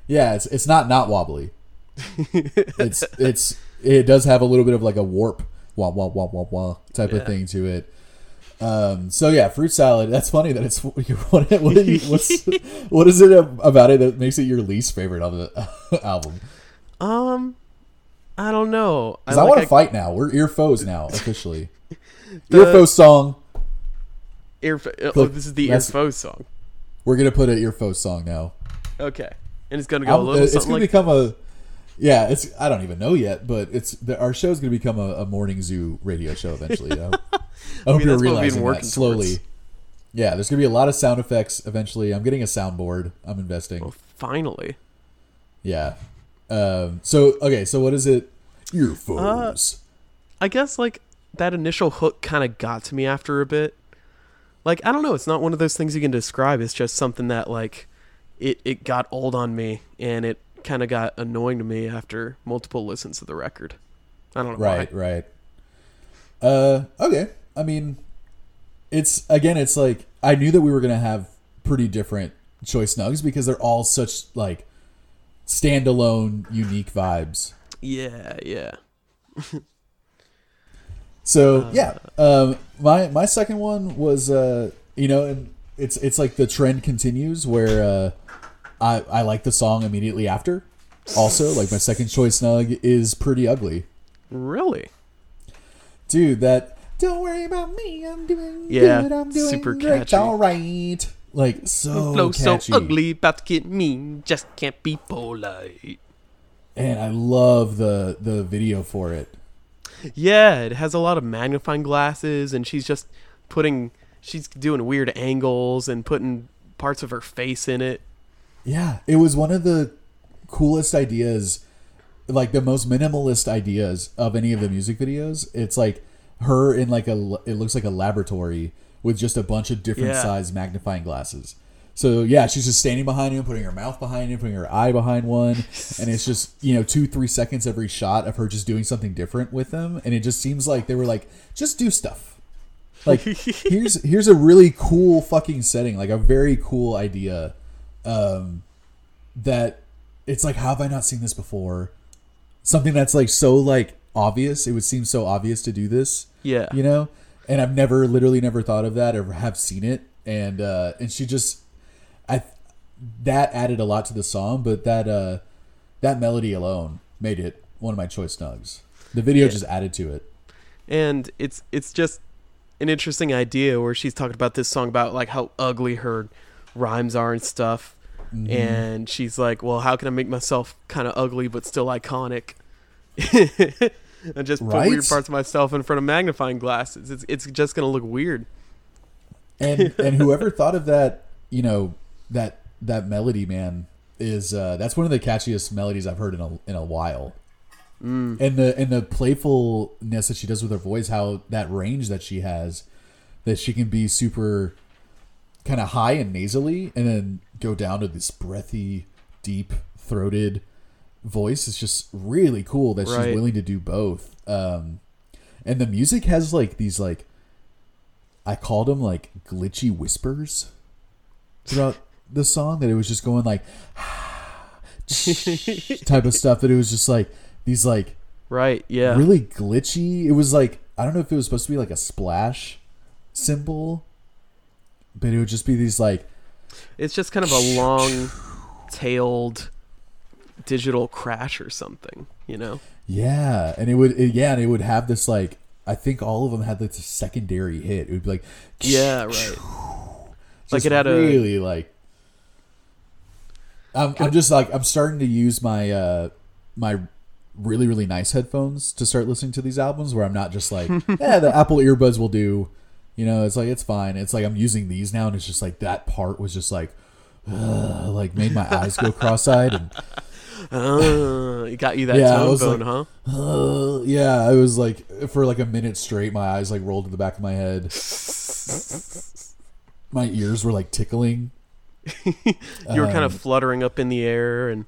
yeah it's it's not not wobbly it's it's it does have a little bit of like a warp wah wah wah wah wah type Yeah. of thing to it. Um, so yeah, fruit salad. That's funny that it's what what, you, what's, what is it about it that makes it your least favorite on the album? Um, I don't know. I, like want to fight now. We're ear foes now officially. The- ear foe song. Ear, uh, oh, this is the ear foe song. We're gonna put an ear foe song now. Okay, and it's gonna go I'm- a little uh, it's something gonna like become a. Yeah, it's. I don't even know yet, but it's the, our show's gonna become a, a morning zoo radio show eventually. I hope, I hope mean, you're that's what we've been realizing working that slowly. towards. Yeah, there's gonna be a lot of sound effects eventually. I'm getting a soundboard. I'm investing. oh, finally. Yeah. Um, so okay, so what is it? Earphones. Uh, I guess like that initial hook kind of got to me after a bit. Like I don't know, it's not one of those things you can describe. It's just something that like it it got old on me and it kind of got annoying to me after multiple listens to the record. I don't know right, why. right. Uh, okay. I mean, it's again, it's like I knew that we were gonna have pretty different choice nugs because they're all such like standalone, unique vibes. Yeah, yeah. So yeah, um, my my second one was uh, you know, and it's it's like the trend continues where uh, I I like the song immediately after. Also, like my second choice nug is pretty ugly, Really? dude. That don't worry about me, I'm doing Yeah, good, I'm doing super great, catchy. all right. Like so Flow so ugly, about to get mean, just can't be polite. and I love the the video for it. Yeah, it has a lot of magnifying glasses, and she's just putting, she's doing weird angles and putting parts of her face in it. Yeah, it was one of the coolest ideas, like the most minimalist ideas of any of the music videos. It's like her in like a it looks like a laboratory with just a bunch of different Yeah. size magnifying glasses. So yeah, she's just standing behind him, putting her mouth behind him, putting her eye behind one, and it's just you know two three seconds every shot of her just doing something different with them, and it just seems like they were like just do stuff. Like here's here's a really cool fucking setting, like a very cool idea, um, that it's like how have I not seen this before? Something that's like so like obvious. It would seem so obvious to do this Yeah. you know and i've never literally never thought of that or have seen it and uh and she just that added a lot to the song but that uh that melody alone made it one of my choice nugs the video Yeah. just added to it and it's it's just an interesting idea where she's talking about this song about like how ugly her rhymes are and stuff Mm-hmm. and she's like well how can i make myself kind of ugly but still iconic and just put Right? weird parts of myself in front of magnifying glasses it's, it's just gonna look weird and and whoever thought of that you know that that melody man is uh that's one of the catchiest melodies i've heard in a in a while. Mm. and the and the playfulness that she does with her voice how that range that she has that she can be super kind of high and nasally and then go down to this breathy deep throated voice is just really cool that she's willing to do both. Um and the music has like these like i called them like glitchy whispers throughout the song that it was just going like type of stuff that it was just like these like right yeah really glitchy. It was like I don't know if it was supposed to be like a splash cymbal, but it would just be these like it's just kind of a long tailed digital crash or something you know yeah, and it would it, yeah, and it would have this like I think all of them had this secondary hit. It would be like yeah right Like it had a- really like. I'm, I'm just like I'm starting to use my uh my really really nice headphones to start listening to these albums where I'm not just like, yeah, the Apple earbuds will do. You know, it's like it's fine. It's like I'm using these now, and it's just like that part was just like, uh, like made my eyes go cross-eyed, and Uh, it got you that Yeah, tone bone, like- huh? uh, yeah, I was like for like a minute straight, my eyes like rolled to the back of my head. my ears were like tickling. You were kind Um, of fluttering up in the air, and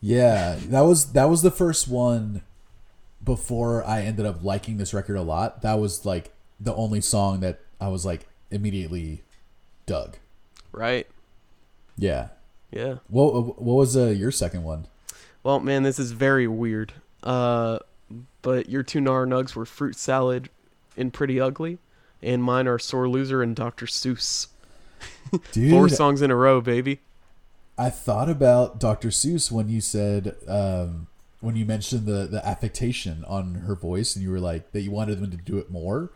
Yeah, that was that was the first one before I ended up liking this record a lot. That was like the only song that I was like immediately dug. right? Yeah. Yeah. What what was uh, your second one? Well, man, this is very weird. Uh, but your two Nar Nugs were Fruit Salad and Pretty Ugly, and mine are Sore Loser and Dr. Seuss. Dude, Four songs in a row, baby. I thought about Dr. Seuss when you said um, when you mentioned the the affectation on her voice and you were like that you wanted them to do it more.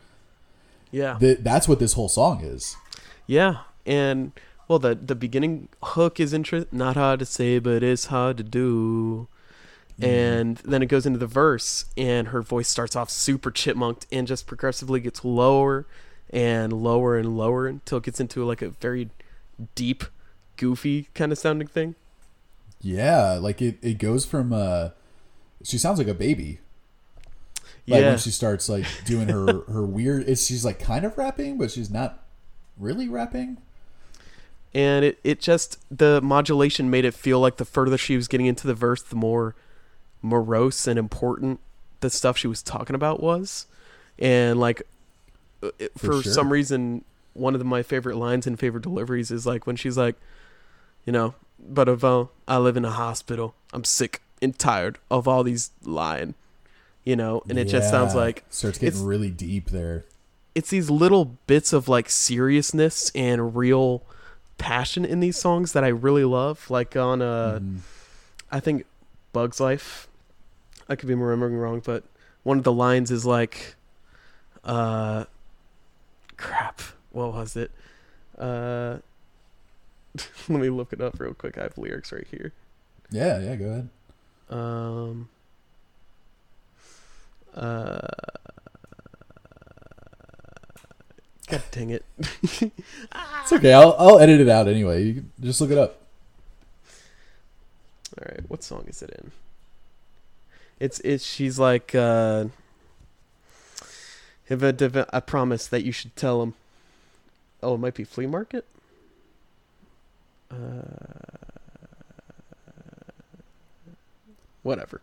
Yeah. That that's what this whole song is. Yeah, and well, the the beginning hook is interest not hard to say, but it's hard to do. And then it goes into the verse, and her voice starts off super chipmunked and just progressively gets lower and lower and lower until it gets into like a very deep, goofy kind of sounding thing. Yeah, like it, it goes from uh she sounds like a baby. Like yeah, when she starts like doing her her weird it's she's like kind of rapping, but she's not really rapping. and it, it just the modulation made it feel like the further she was getting into the verse the more morose and important the stuff she was talking about was and like For for, sure. some reason one of my favorite lines and favorite deliveries is like when she's like you know but i live in a hospital i'm sick and tired of all these lying you know and it just sounds Yeah, like starts getting it's- really deep there. it's these little bits of like seriousness and real passion in these songs that I really love. Like on uh Mhm. I think Bugs Life. I could be remembering wrong, but one of the lines is like uh crap. What was it? Uh let me look it up real quick. I have lyrics right here. Yeah, yeah, go ahead. Um uh God dang it. It's okay. I'll I'll edit it out anyway. You can just look it up. All right, what song is it in? It's it's she's like uh if a div- I promise that you should tell him. Oh, it might be flea market. Uh, whatever.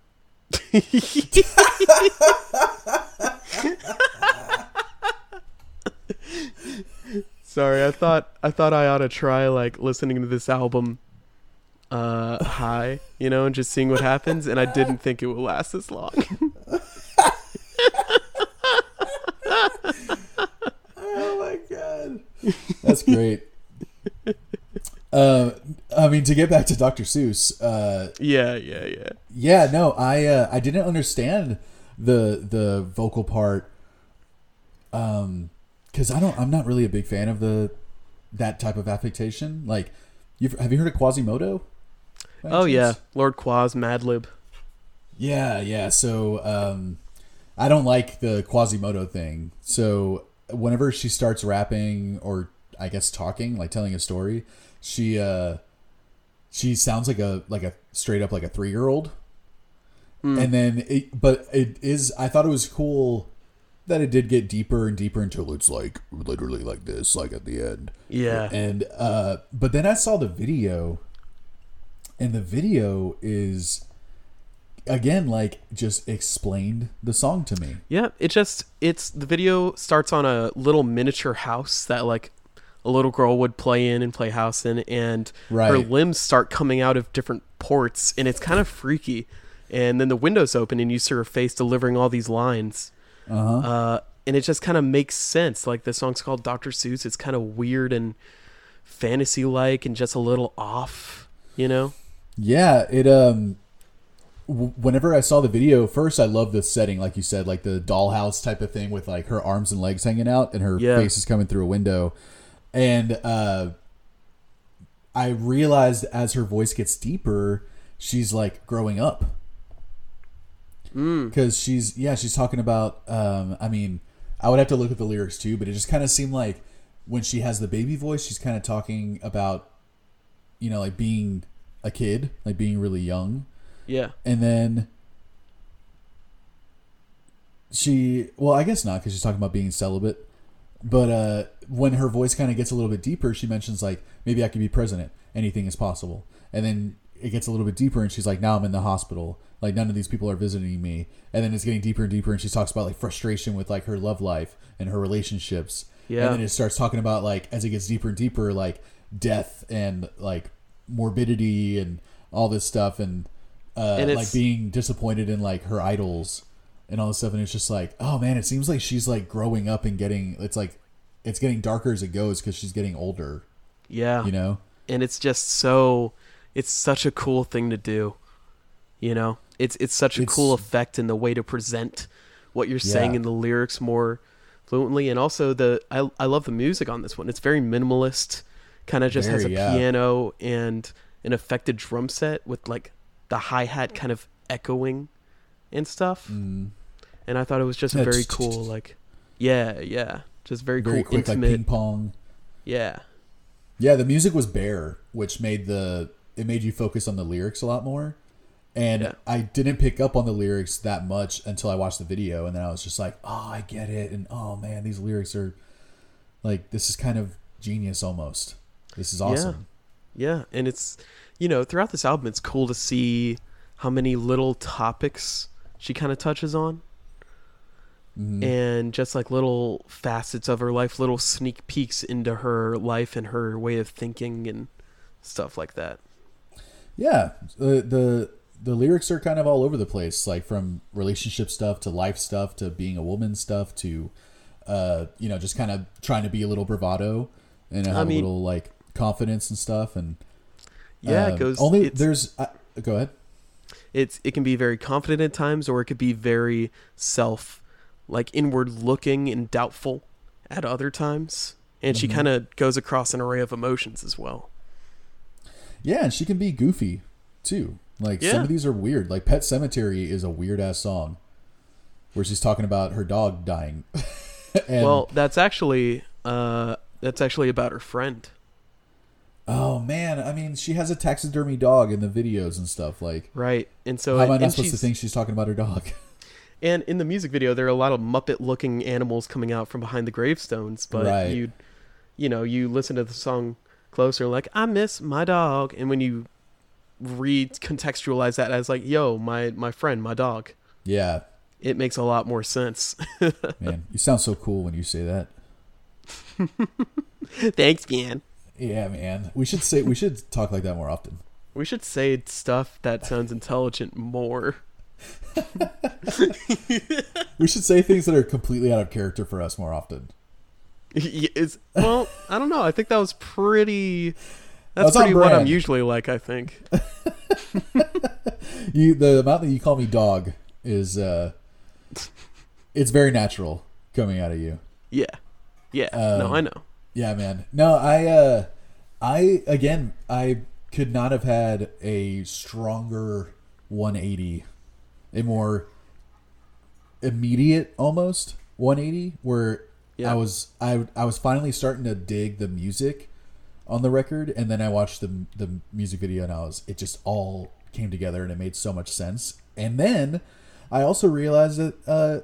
Sorry, I thought I thought I ought to try like listening to this album uh high, you know, and just seeing what happens and I didn't think it would last this long. Oh my god, that's great. uh, I mean, to get back to Dr. Seuss, uh, yeah, yeah, yeah. yeah, no, I uh, I didn't understand the the vocal part, um, because I don't, I'm not really a big fan of the that type of affectation. Like, you've have you heard of Quasimodo? Oh yeah. Lord Quas, Madlib. Yeah, yeah. So um, I don't like the Quasimodo thing. So whenever she starts rapping or I guess talking, like telling a story, she uh, she sounds like a like a straight up like a three year old. And then, it, but it is. I thought it was cool that it did get deeper and deeper until it's like literally like this, like at the end. Yeah. And uh but then I saw the video and the video is again like just explained the song to me. Yeah, it just it's the video starts on a little miniature house that like a little girl would play in and play house in and her limbs start coming out of different ports and it's kind of freaky. And then the windows open and you see her face delivering all these lines. Uh-huh. Uh and it just kind of makes sense. Like the song's called Dr. Seuss. It's kind of weird and fantasy like and just a little off, you know? Yeah, it um whenever I saw the video first I love the setting like you said like the dollhouse type of thing with like her arms and legs hanging out and her Yeah. face is coming through a window. And uh I realized as her voice gets deeper she's like growing up. because she's yeah she's talking about. Um, I mean, I would have to look at the lyrics too, but it just kind of seemed like when she has the baby voice, she's kind of talking about, you know, like being a kid, like being really young, Yeah. and then she well i guess not because she's talking about being celibate. But uh when her voice kind of gets a little bit deeper she mentions like maybe i could be president. Anything is possible. And then it gets a little bit deeper and she's like now i'm in the hospital. Like none of these people are visiting me. And then it's getting deeper and deeper and she talks about like frustration with like her love life and her relationships. Yeah. and then it starts talking about like as it gets deeper and deeper like death and like morbidity and all this stuff. And uh like being disappointed in like her idols and all this stuff and it's just like oh man it seems like she's like growing up and getting it's like it's getting darker as it goes because she's getting older. Yeah. you know? And it's just so it's such a cool thing to do you know? It's it's such a It's- cool effect in the way to present what you're saying in the lyrics more fluently and also the I, I love the music on this one. It's very minimalist kind of just has a yeah. piano and an affected drum set with like the hi-hat kind of echoing and stuff. Mm, and i thought it was just Yeah, very just- cool like yeah yeah just very, very cool quick like ping pong yeah. Yeah the music was bare which made the it made you focus on the lyrics a lot more. And Yeah. i didn't pick up on the lyrics that much until i watched the video and then i was just like oh i get it and oh man these lyrics are like this is kind of genius almost. This is awesome. Yeah, and it's you know throughout this album, it's cool to see how many little topics she kind of touches on, Mhm. and just like little facets of her life, little sneak peeks into her life and her way of thinking and stuff like that. Yeah, the the the lyrics are kind of all over the place, like from relationship stuff to life stuff to being a woman stuff to, uh, you know, just kind of trying to be a little bravado and have mean- a little like confidence and stuff. And Yeah, um, it goes. only it's, there's. Uh, go ahead. it's it can be very confident at times, or it could be very self, like inward looking and doubtful at other times. And she Mhm. kind of goes across an array of emotions as well. Yeah, and she can be goofy too. Like some of these are weird. Like Pet Cemetery is a weird ass song, where she's talking about her dog dying. and, well, that's actually uh, that's actually about her friend. Oh man, I mean, she has a taxidermy dog in the videos and stuff. Like, Right. And so how am I not supposed to think she's talking about her dog? and in the music video there are a lot of muppet looking animals coming out from behind the gravestones, but Right. you you know, you listen to the song closer like I miss my dog and when you recontextualize that as like, yo, my my friend, my dog, yeah, it makes a lot more sense. man, you sound so cool when you say that. Thanks, man. Yeah, man. We should say we should talk like that more often. We should say stuff that sounds intelligent more. We should say things that are completely out of character for us more often. it's well, I don't know. I think that was pretty. That's That's, pretty what I'm usually like. I think. You the amount that you call me dog is uh it's very natural coming out of you. Yeah, yeah. no, Um, I know. Yeah, man. No, I uh I again I could not have had a stronger 180 a more immediate almost 180 where Yeah. I was I I was finally starting to dig the music on the record and then I watched the the music video and I was it just all came together and it made so much sense. And then I also realized that uh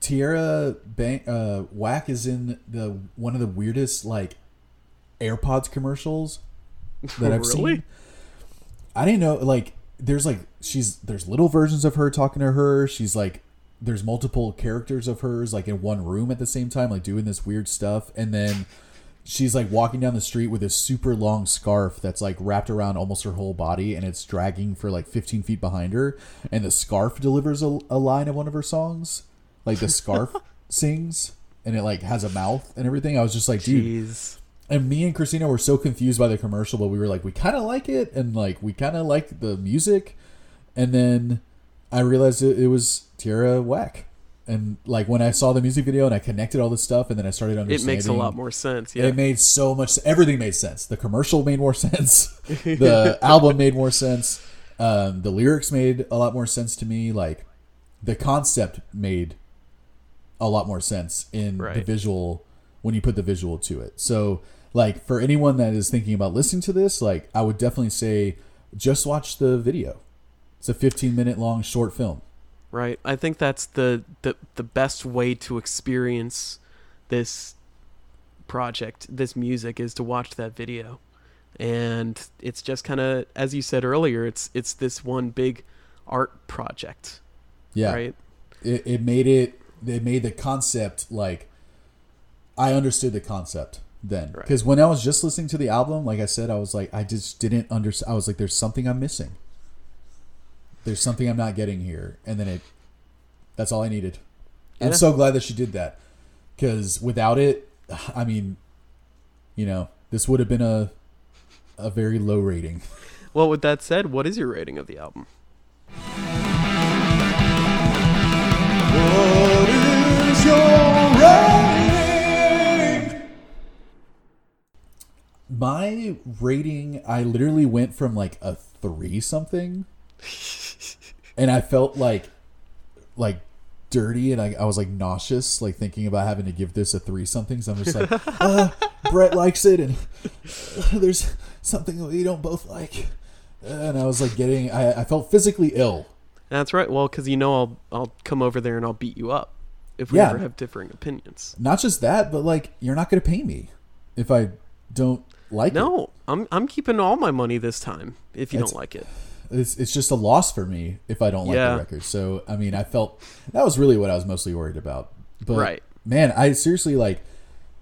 Tierra Bank uh Whack is in the one of the weirdest like AirPods commercials that I've Really? seen. I didn't know like there's like she's there's little versions of her talking to her. She's like there's multiple characters of hers like in one room at the same time like doing this weird stuff and then she's like walking down the street with this super long scarf that's like wrapped around almost her whole body and it's dragging for like 15 feet behind her and the scarf delivers a, a line of one of her songs like the scarf sings and it like has a mouth and everything i was just like dude Jeez. and me and Christina were so confused by the commercial, but we were like, we kind of like it, and like we kind of like the music, and then I realized it, it was Tierra Whack, and like when I saw the music video and I connected all this stuff, and then I started understanding. It makes a lot more sense. Yeah. It made so much. Everything made sense. The commercial made more sense. the album made more sense. Um, the lyrics made a lot more sense to me. Like the concept made a lot more sense in the visual when you put the visual to it. So, like for anyone that is thinking about listening to this, like I would definitely say just watch the video. It's a 15 minute long short film. Right. I think that's the, the the best way to experience this project, this music is to watch that video. And it's just kind of as you said earlier, it's it's this one big art project, Yeah. right? It, it made it it made the concept like I understood the concept then Right. because when I was just listening to the album, like I said, I was like I just didn't understand. I was like, there's something I'm missing. There's something I'm not getting here, and then it. That's all I needed. I'm so glad that she did that because without it, I mean, you know, this would have been a a very low rating. Well, with that said, what is your rating of the album? My rating, I literally went from like a three something, and I felt like, like dirty, and I, I was like nauseous, like thinking about having to give this a three something. So I'm just like, uh, Brett likes it, and uh, there's something that we don't both like, and I was like getting, I, I felt physically ill. That's right. Well, because you know I'll I'll come over there and I'll beat you up if we Yeah. ever have differing opinions. Not just that, but like you're not going to pay me if I don't like it. No, I'm I'm keeping all my money this time. If you It's- don't like it, It's it's just a loss for me if I don't like Yeah. the record. So I mean, I felt that was really what I was mostly worried about. But Right. man, I seriously like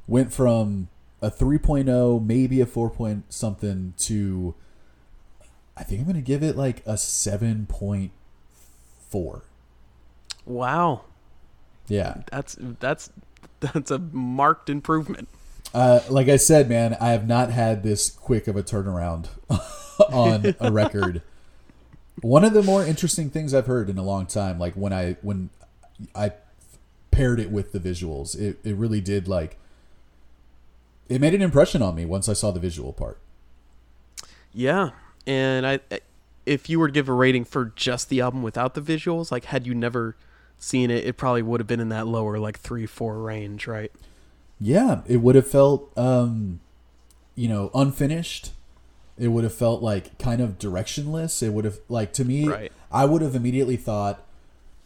went from a 3.0, maybe a 4 point something to I think I'm going to give it like a 7.4. wow, Yeah. that's that's that's a marked improvement. Uh, like I said, man, I have not had this quick of a turnaround on a record. One of the more interesting things I've heard in a long time, like when I when I paired it with the visuals, it, it really did like it made an impression on me once I saw the visual part. Yeah, and I, if you were to give a rating for just the album without the visuals, like had you never seen it, it probably would have been in that lower like three four range, right? Yeah, it would have felt um you know, unfinished. It would have felt like kind of directionless. It would have like to me Right. I would have immediately thought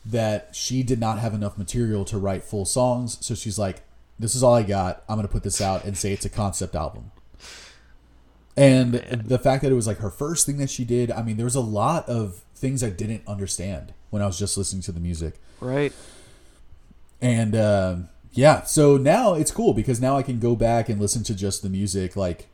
that she did not have enough material to write full songs, so she's like, "This is all I got. I'm going to put this out and say it's a concept album." And the fact that it was like her first thing that she did, I mean, there was a lot of things I didn't understand when I was just listening to the music. Right. And um yeah, so now it's cool because now I can go back and listen to just the music, like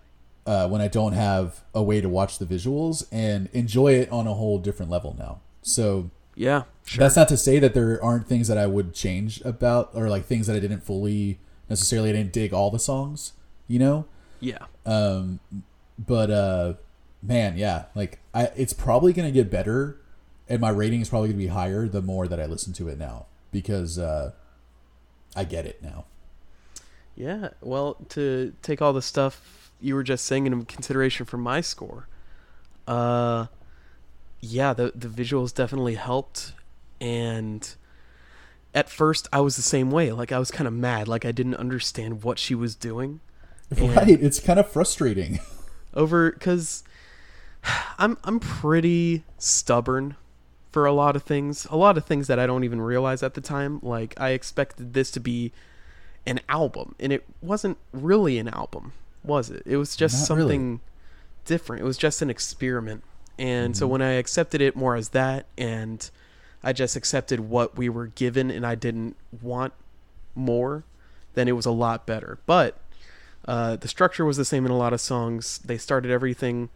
uh, when I don't have a way to watch the visuals and enjoy it on a whole different level now. So Yeah. Sure. that's not to say that there aren't things that I would change about, or like things that I didn't fully necessarily I didn't dig all the songs, you know. yeah. Um, but uh, man, yeah, like I, it's probably gonna get better, and my rating is probably gonna be higher the more that I listen to it now because uh, I get it now. Yeah. Well, to take all the stuff you were just saying into consideration for my score, uh, yeah, the the visuals definitely helped, and at first I was the same way. Like I was kind of mad. Like I didn't understand what she was doing. And- Right? It's kind of frustrating. over because I'm I'm pretty stubborn for a lot of things. A lot of things that I don't even realize at the time. Like I expected this to be an album, and it wasn't really an album, was it? It was just Not really. something different. It was just an experiment. And so when I accepted it more as that, and I just accepted what we were given, and I didn't want more, then it was a lot better. But uh, the structure was the same in a lot of songs. They started everything,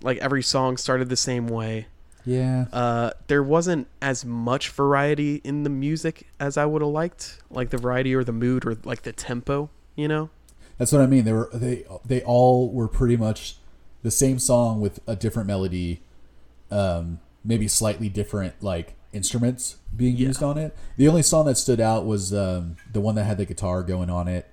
like every song started the same way. Yeah. Uh, there wasn't as much variety in the music as I would have liked, like the variety or the mood or like the tempo, you know? That's what I mean. They were they they all were pretty much the same song with a different melody, um, maybe slightly different like instruments being Yeah. used on it. The only song that stood out was um, the one that had the guitar going on it.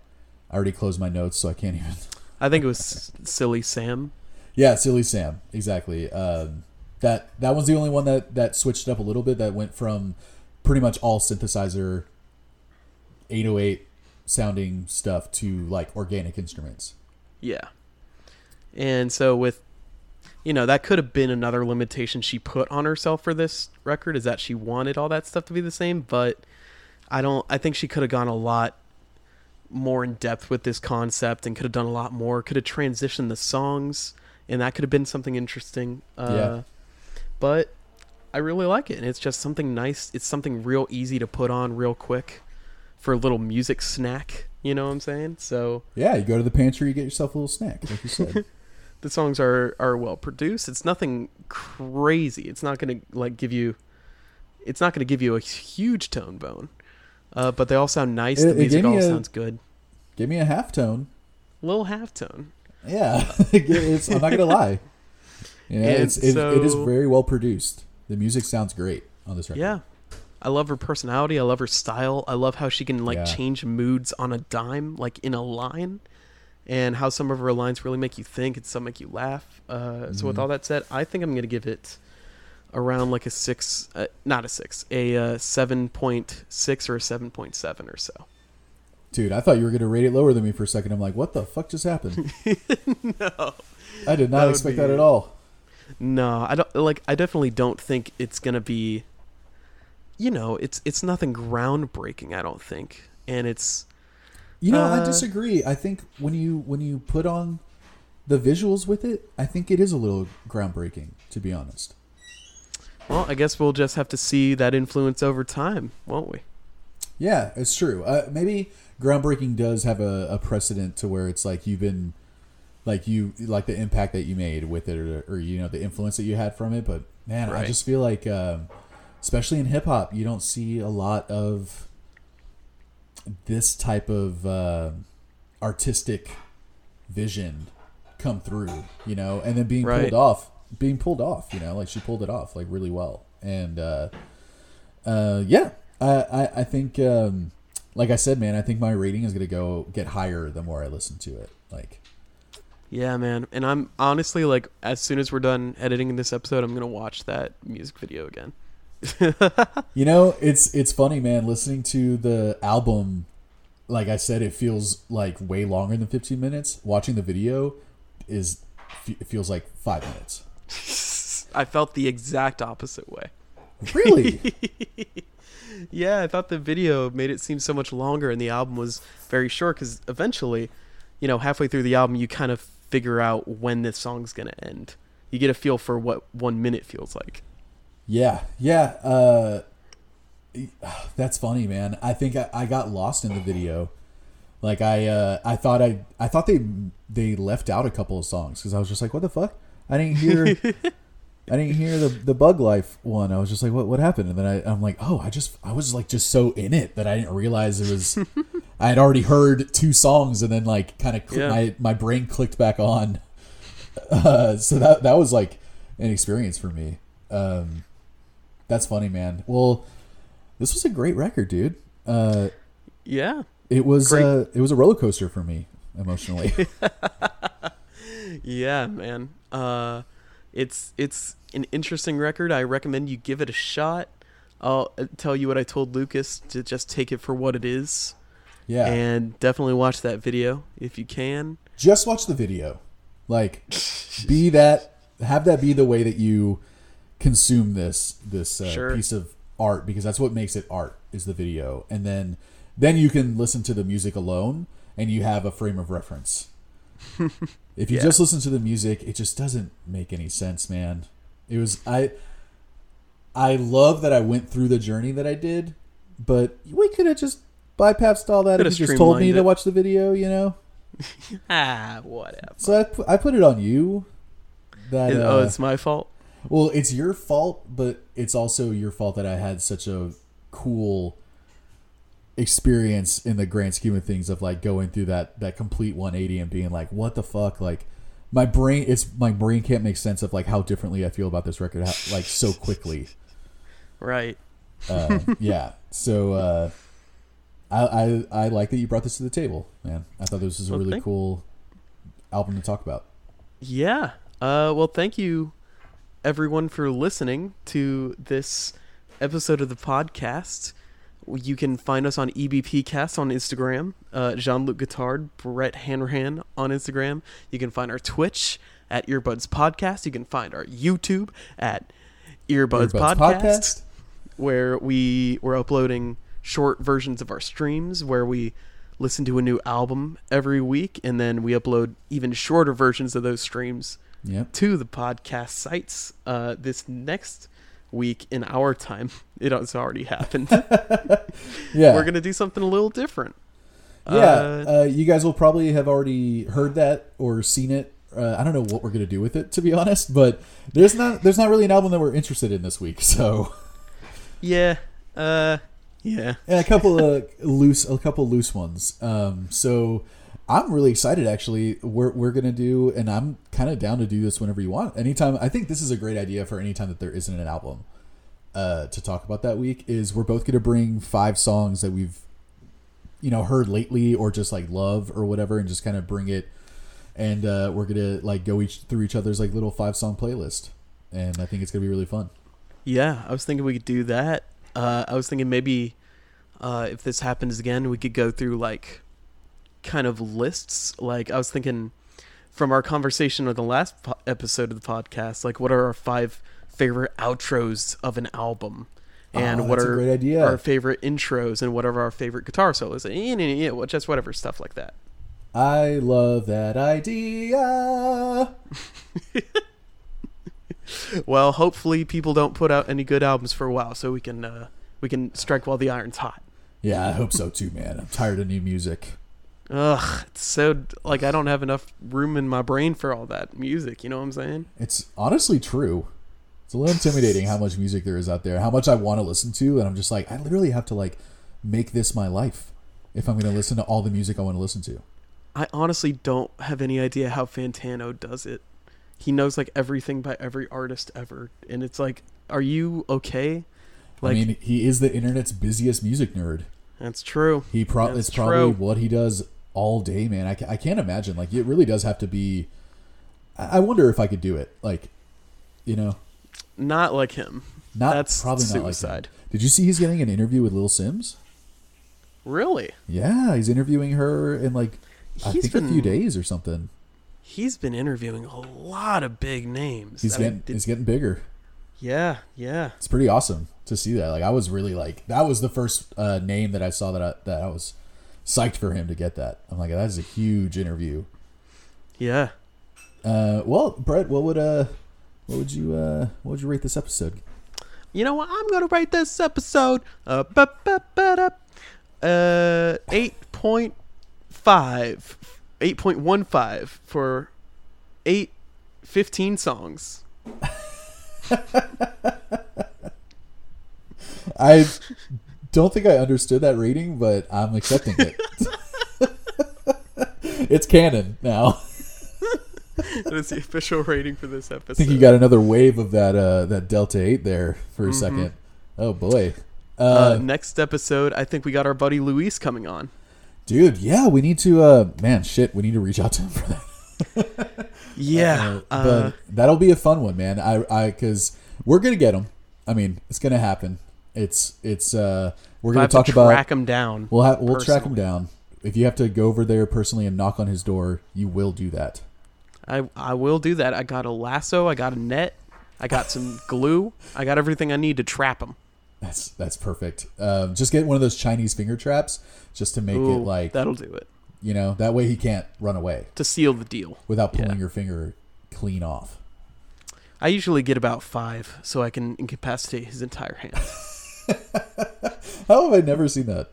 I already closed my notes, so I can't even. I think it was Silly Sam. Yeah, Silly Sam, exactly. Um, that that was the only one that that switched up a little bit. That went from pretty much all synthesizer 808 sounding stuff to like organic instruments. Yeah. And so with you know, that could have been another limitation she put on herself for this record is that she wanted all that stuff to be the same, but I don't I think she could have gone a lot more in depth with this concept and could have done a lot more, could have transitioned the songs and that could have been something interesting. Uh Yeah. But I really like it and it's just something nice. It's something real easy to put on real quick for a little music snack, you know what I'm saying? So Yeah, you go to the pantry, you get yourself a little snack, like you said. the songs are are well produced. It's nothing crazy. It's not gonna like give you. It's not gonna give you a huge tone bone, uh, but they all sound nice. It- the music all a- sounds good. Give me a half tone. Little half tone. Yeah, I'm not gonna lie. Yeah, And it's it, it is very well produced. The music sounds great on this record. Yeah, I love her personality. I love her style. I love how she can like Yeah. change moods on a dime, like in a line, and how some of her lines really make you think and some make you laugh. Uh, So with Mhm. all that said, I think I'm gonna give it around like a six, uh, not a six, a uh, seven point six or a seven point seven or so. Dude, I thought you were gonna rate it lower than me for a second. I'm like, what the fuck just happened? no. I did not would expect that at all. No, I don't like I definitely don't think it's going to be you know, it's it's nothing groundbreaking, I don't think. And it's You know, I Uh, disagree. I think when you when you put on the visuals with it, I think it is a little groundbreaking, to be honest. well, I guess we'll just have to see that influence over time, won't we? Yeah, it's true. Uh, maybe groundbreaking does have a, a precedent to where it's like you've been, like you like the impact that you made with it, or, or you know the influence that you had from it. But man, I just feel like, um, especially in hip hop, you don't see a lot of this type of uh, artistic vision come through. You know, and then being Right. pulled off, being pulled off. You know, like she pulled it off like really well, and. uh uh, yeah, I, I, I think, um, like I said, man, I think my rating is gonna go get higher the more I listen to it. Like, Yeah, man. And I'm honestly like as soon as we're done editing this episode, I'm going to watch that music video again. you know, it's it's funny, man. Listening to the album, like I said, it feels like way longer than 15 minutes. Watching the video is it feels like five minutes. I felt the exact opposite way. Really? Yeah, I thought the video made it seem so much longer, and the album was very short. Because eventually, you know, halfway through the album, you kind of figure out when this song's gonna end. You get a feel for what one minute feels like. Yeah, yeah. Uh, that's funny, man. I think I, I got lost in the video. Like I, uh, I thought I, I thought they they left out a couple of songs because I was just like, what the fuck? I didn't hear, I didn't hear the the Bug Life one. I was just like, what what happened? And then I, I'm like, oh, I just I was like just so in it that I didn't realize it was. I had already heard two songs and then like kind of Yeah. my my brain clicked back on. Uh, so that that was like an experience for me. Um, that's funny, man. Well, this was a great record, dude. Uh, Yeah, it was uh, it was a roller coaster for me emotionally. yeah, man. Uh, it's it's an interesting record. I recommend you give it a shot. I'll uh, tell you what I told Lucas to just take it for what it is, yeah, and definitely watch that video if you can. just watch the video. Like, be that have that be the way that you consume this this uh, Sure. piece of art because that's what makes it art is the video, and then then you can listen to the music alone and you have a frame of reference. if you Yeah. just listen to the music, it just doesn't make any sense, man. It was I I love that I went through the journey that I did, but we could have just bypassed all that Coulda if you just told me streamlined to watch the video, you know. Ah, whatever. So I, pu- I put it on you. That It- uh, oh, it's my fault. well, it's your fault, but it's also your fault that I had such a cool experience in the grand scheme of things of like going through that that complete 180 and being like, what the fuck, like. My brain, it's my brain can't make sense of like how differently I feel about this record, how, like so quickly. Right. Uh, yeah, so uh, I, I I like that you brought this to the table, man. I thought this was a Well, really thank- cool album to talk about. Yeah. Uh, well, thank you, everyone, for listening to this episode of the podcast. You can find us on EBPcast on Instagram, uh, Jean Luc Guitard, Brett Hanrahan on Instagram. You can find our Twitch at Earbuds Podcast. You can find our YouTube at Earbuds, Earbuds Podcast, where we we're uploading short versions of our streams where we listen to a new album every week, and then we upload even shorter versions of those streams Yep. to the podcast sites. Uh, this next week in our time, it has already happened. Yeah. We're gonna do something a little different. yeah. Uh, Uh, you guys will probably have already heard that or seen it. Uh, I don't know what we're gonna do with it, to be honest. But there's not there's not really an album that we're interested in this week. So yeah. Uh, yeah. and a couple of loose a couple loose ones. Um, so I'm really excited. Actually, we're we're gonna do, and I'm kind of down to do this whenever you want. Anytime. I think this is a great idea for any time that there isn't an album uh, to talk about that week. Is we're both gonna bring five songs that we've you know heard lately or just like love or whatever, and just kind of bring it. And uh, we're gonna like go each through each other's like little five song playlist, and I think it's gonna be really fun. Yeah. I was thinking we could do that. Uh, I was thinking maybe uh, if this happens again, we could go through like kind of lists. Like I was thinking from our conversation of the last po- episode of the podcast, like what are our five favorite outros of an album, and Oh, what are our favorite intros, and what are our favorite guitar solos, and just whatever stuff like that. I love that idea. Well, hopefully people don't put out any good albums for a while, so we can uh, we can strike while the iron's hot. Yeah, I hope so too, man. I'm tired of new music. Ugh, it's so like I don't have enough room in my brain for all that music. You know what I'm saying? It's honestly true. It's a little intimidating how much music there is out there, how much I want to listen to, and I'm just like, I literally have to like make this my life if I'm going to listen to all the music I want to listen to. I honestly don't have any idea how Fantano does it. He knows like everything by every artist ever, and it's like, are you okay? Like I mean, he is the internet's busiest music nerd. that's true. He pro- That's it's probably true. what he does all day, man. I, I can't imagine. Like, it really does have to be. I I wonder if I could do it. Like, you know, Not like him. not That's probably not like him. suicide. Did you see he's getting an interview with Lil Simz? Really? Yeah, he's interviewing her in like I He's think a few days or something. He's been interviewing a lot of big names. He's I mean, getting did- he's getting bigger. yeah, yeah. It's pretty awesome to see that. Like I was really like that was the first uh, name that I saw that I, that I was psyched for him to get that. I'm like that is a huge interview. Yeah. Uh, well, Brett, what would uh what would you uh what would you rate this episode? You know what? I'm gonna rate this episode uh, ba- ba- ba- uh eight point five, eight point one five for eight fifteen songs. I don't think I understood that rating, but I'm accepting it. it's canon now. that is the official rating for this episode. I think you got another wave of that uh that Delta Eight there for a second. Oh boy. uh, Uh, next episode, I think we got our buddy Luis coming on. dude, yeah, we need to uh man, shit, we need to reach out to him for that. Yeah, Uh, uh, but that'll be a fun one, man. I I cuz we're going to get him. I mean, it's going to happen. It's it's uh we're going to talk about track him down. we'll have we'll track him down. If you have to go over there personally and knock on his door, you will do that. I I will do that. I got a lasso. I got a net. I got some glue. I got everything I need to trap him. That's that's perfect. Um, just get one of those Chinese finger traps just to make Ooh, it like that'll do it you know that way he can't run away to seal the deal. without pulling Yeah. your finger clean off. I usually get about five, so I can incapacitate his entire hand. How have I never seen that?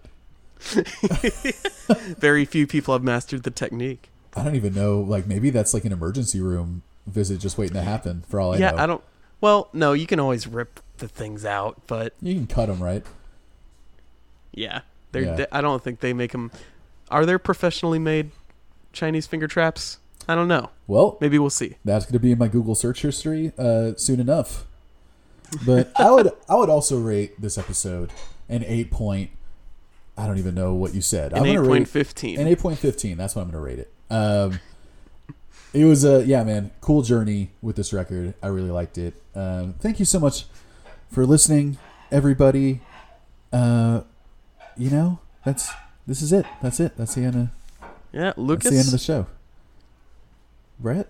Very few people have mastered the technique. I don't even know. Like maybe that's like an emergency room visit just waiting to happen. For all I yeah, know, I don't. Well, no, you can always rip the things out, but you can cut them right. yeah, they're. Yeah. they- I don't think they make them. Are there professionally made Chinese finger traps? I don't know. Well, Maybe we'll see. that's going to be in my Google search history uh, soon enough. But I would I would also rate this episode an eight point. I don't even know what you said. An I'm eight point rate fifteen. an eight point fifteen. That's what I'm going to rate it. Um, it was a yeah, man, cool journey with this record. I really liked it. Um, thank you so much for listening. everybody. Uh, you know, that's this is it. That's it. That's the end of Yeah, that's the end of the show. Brett.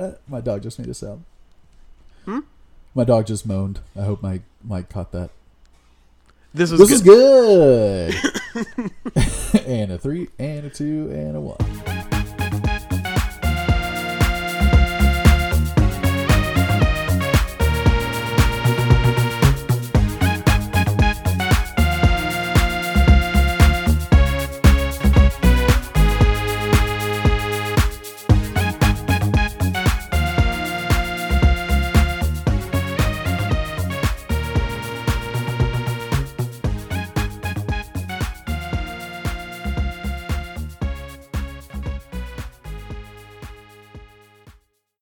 Uh, my dog just made a sound. Hmm? My dog just moaned. I hope my mic caught that. This was This good. is good. and a three, and a two, and a one.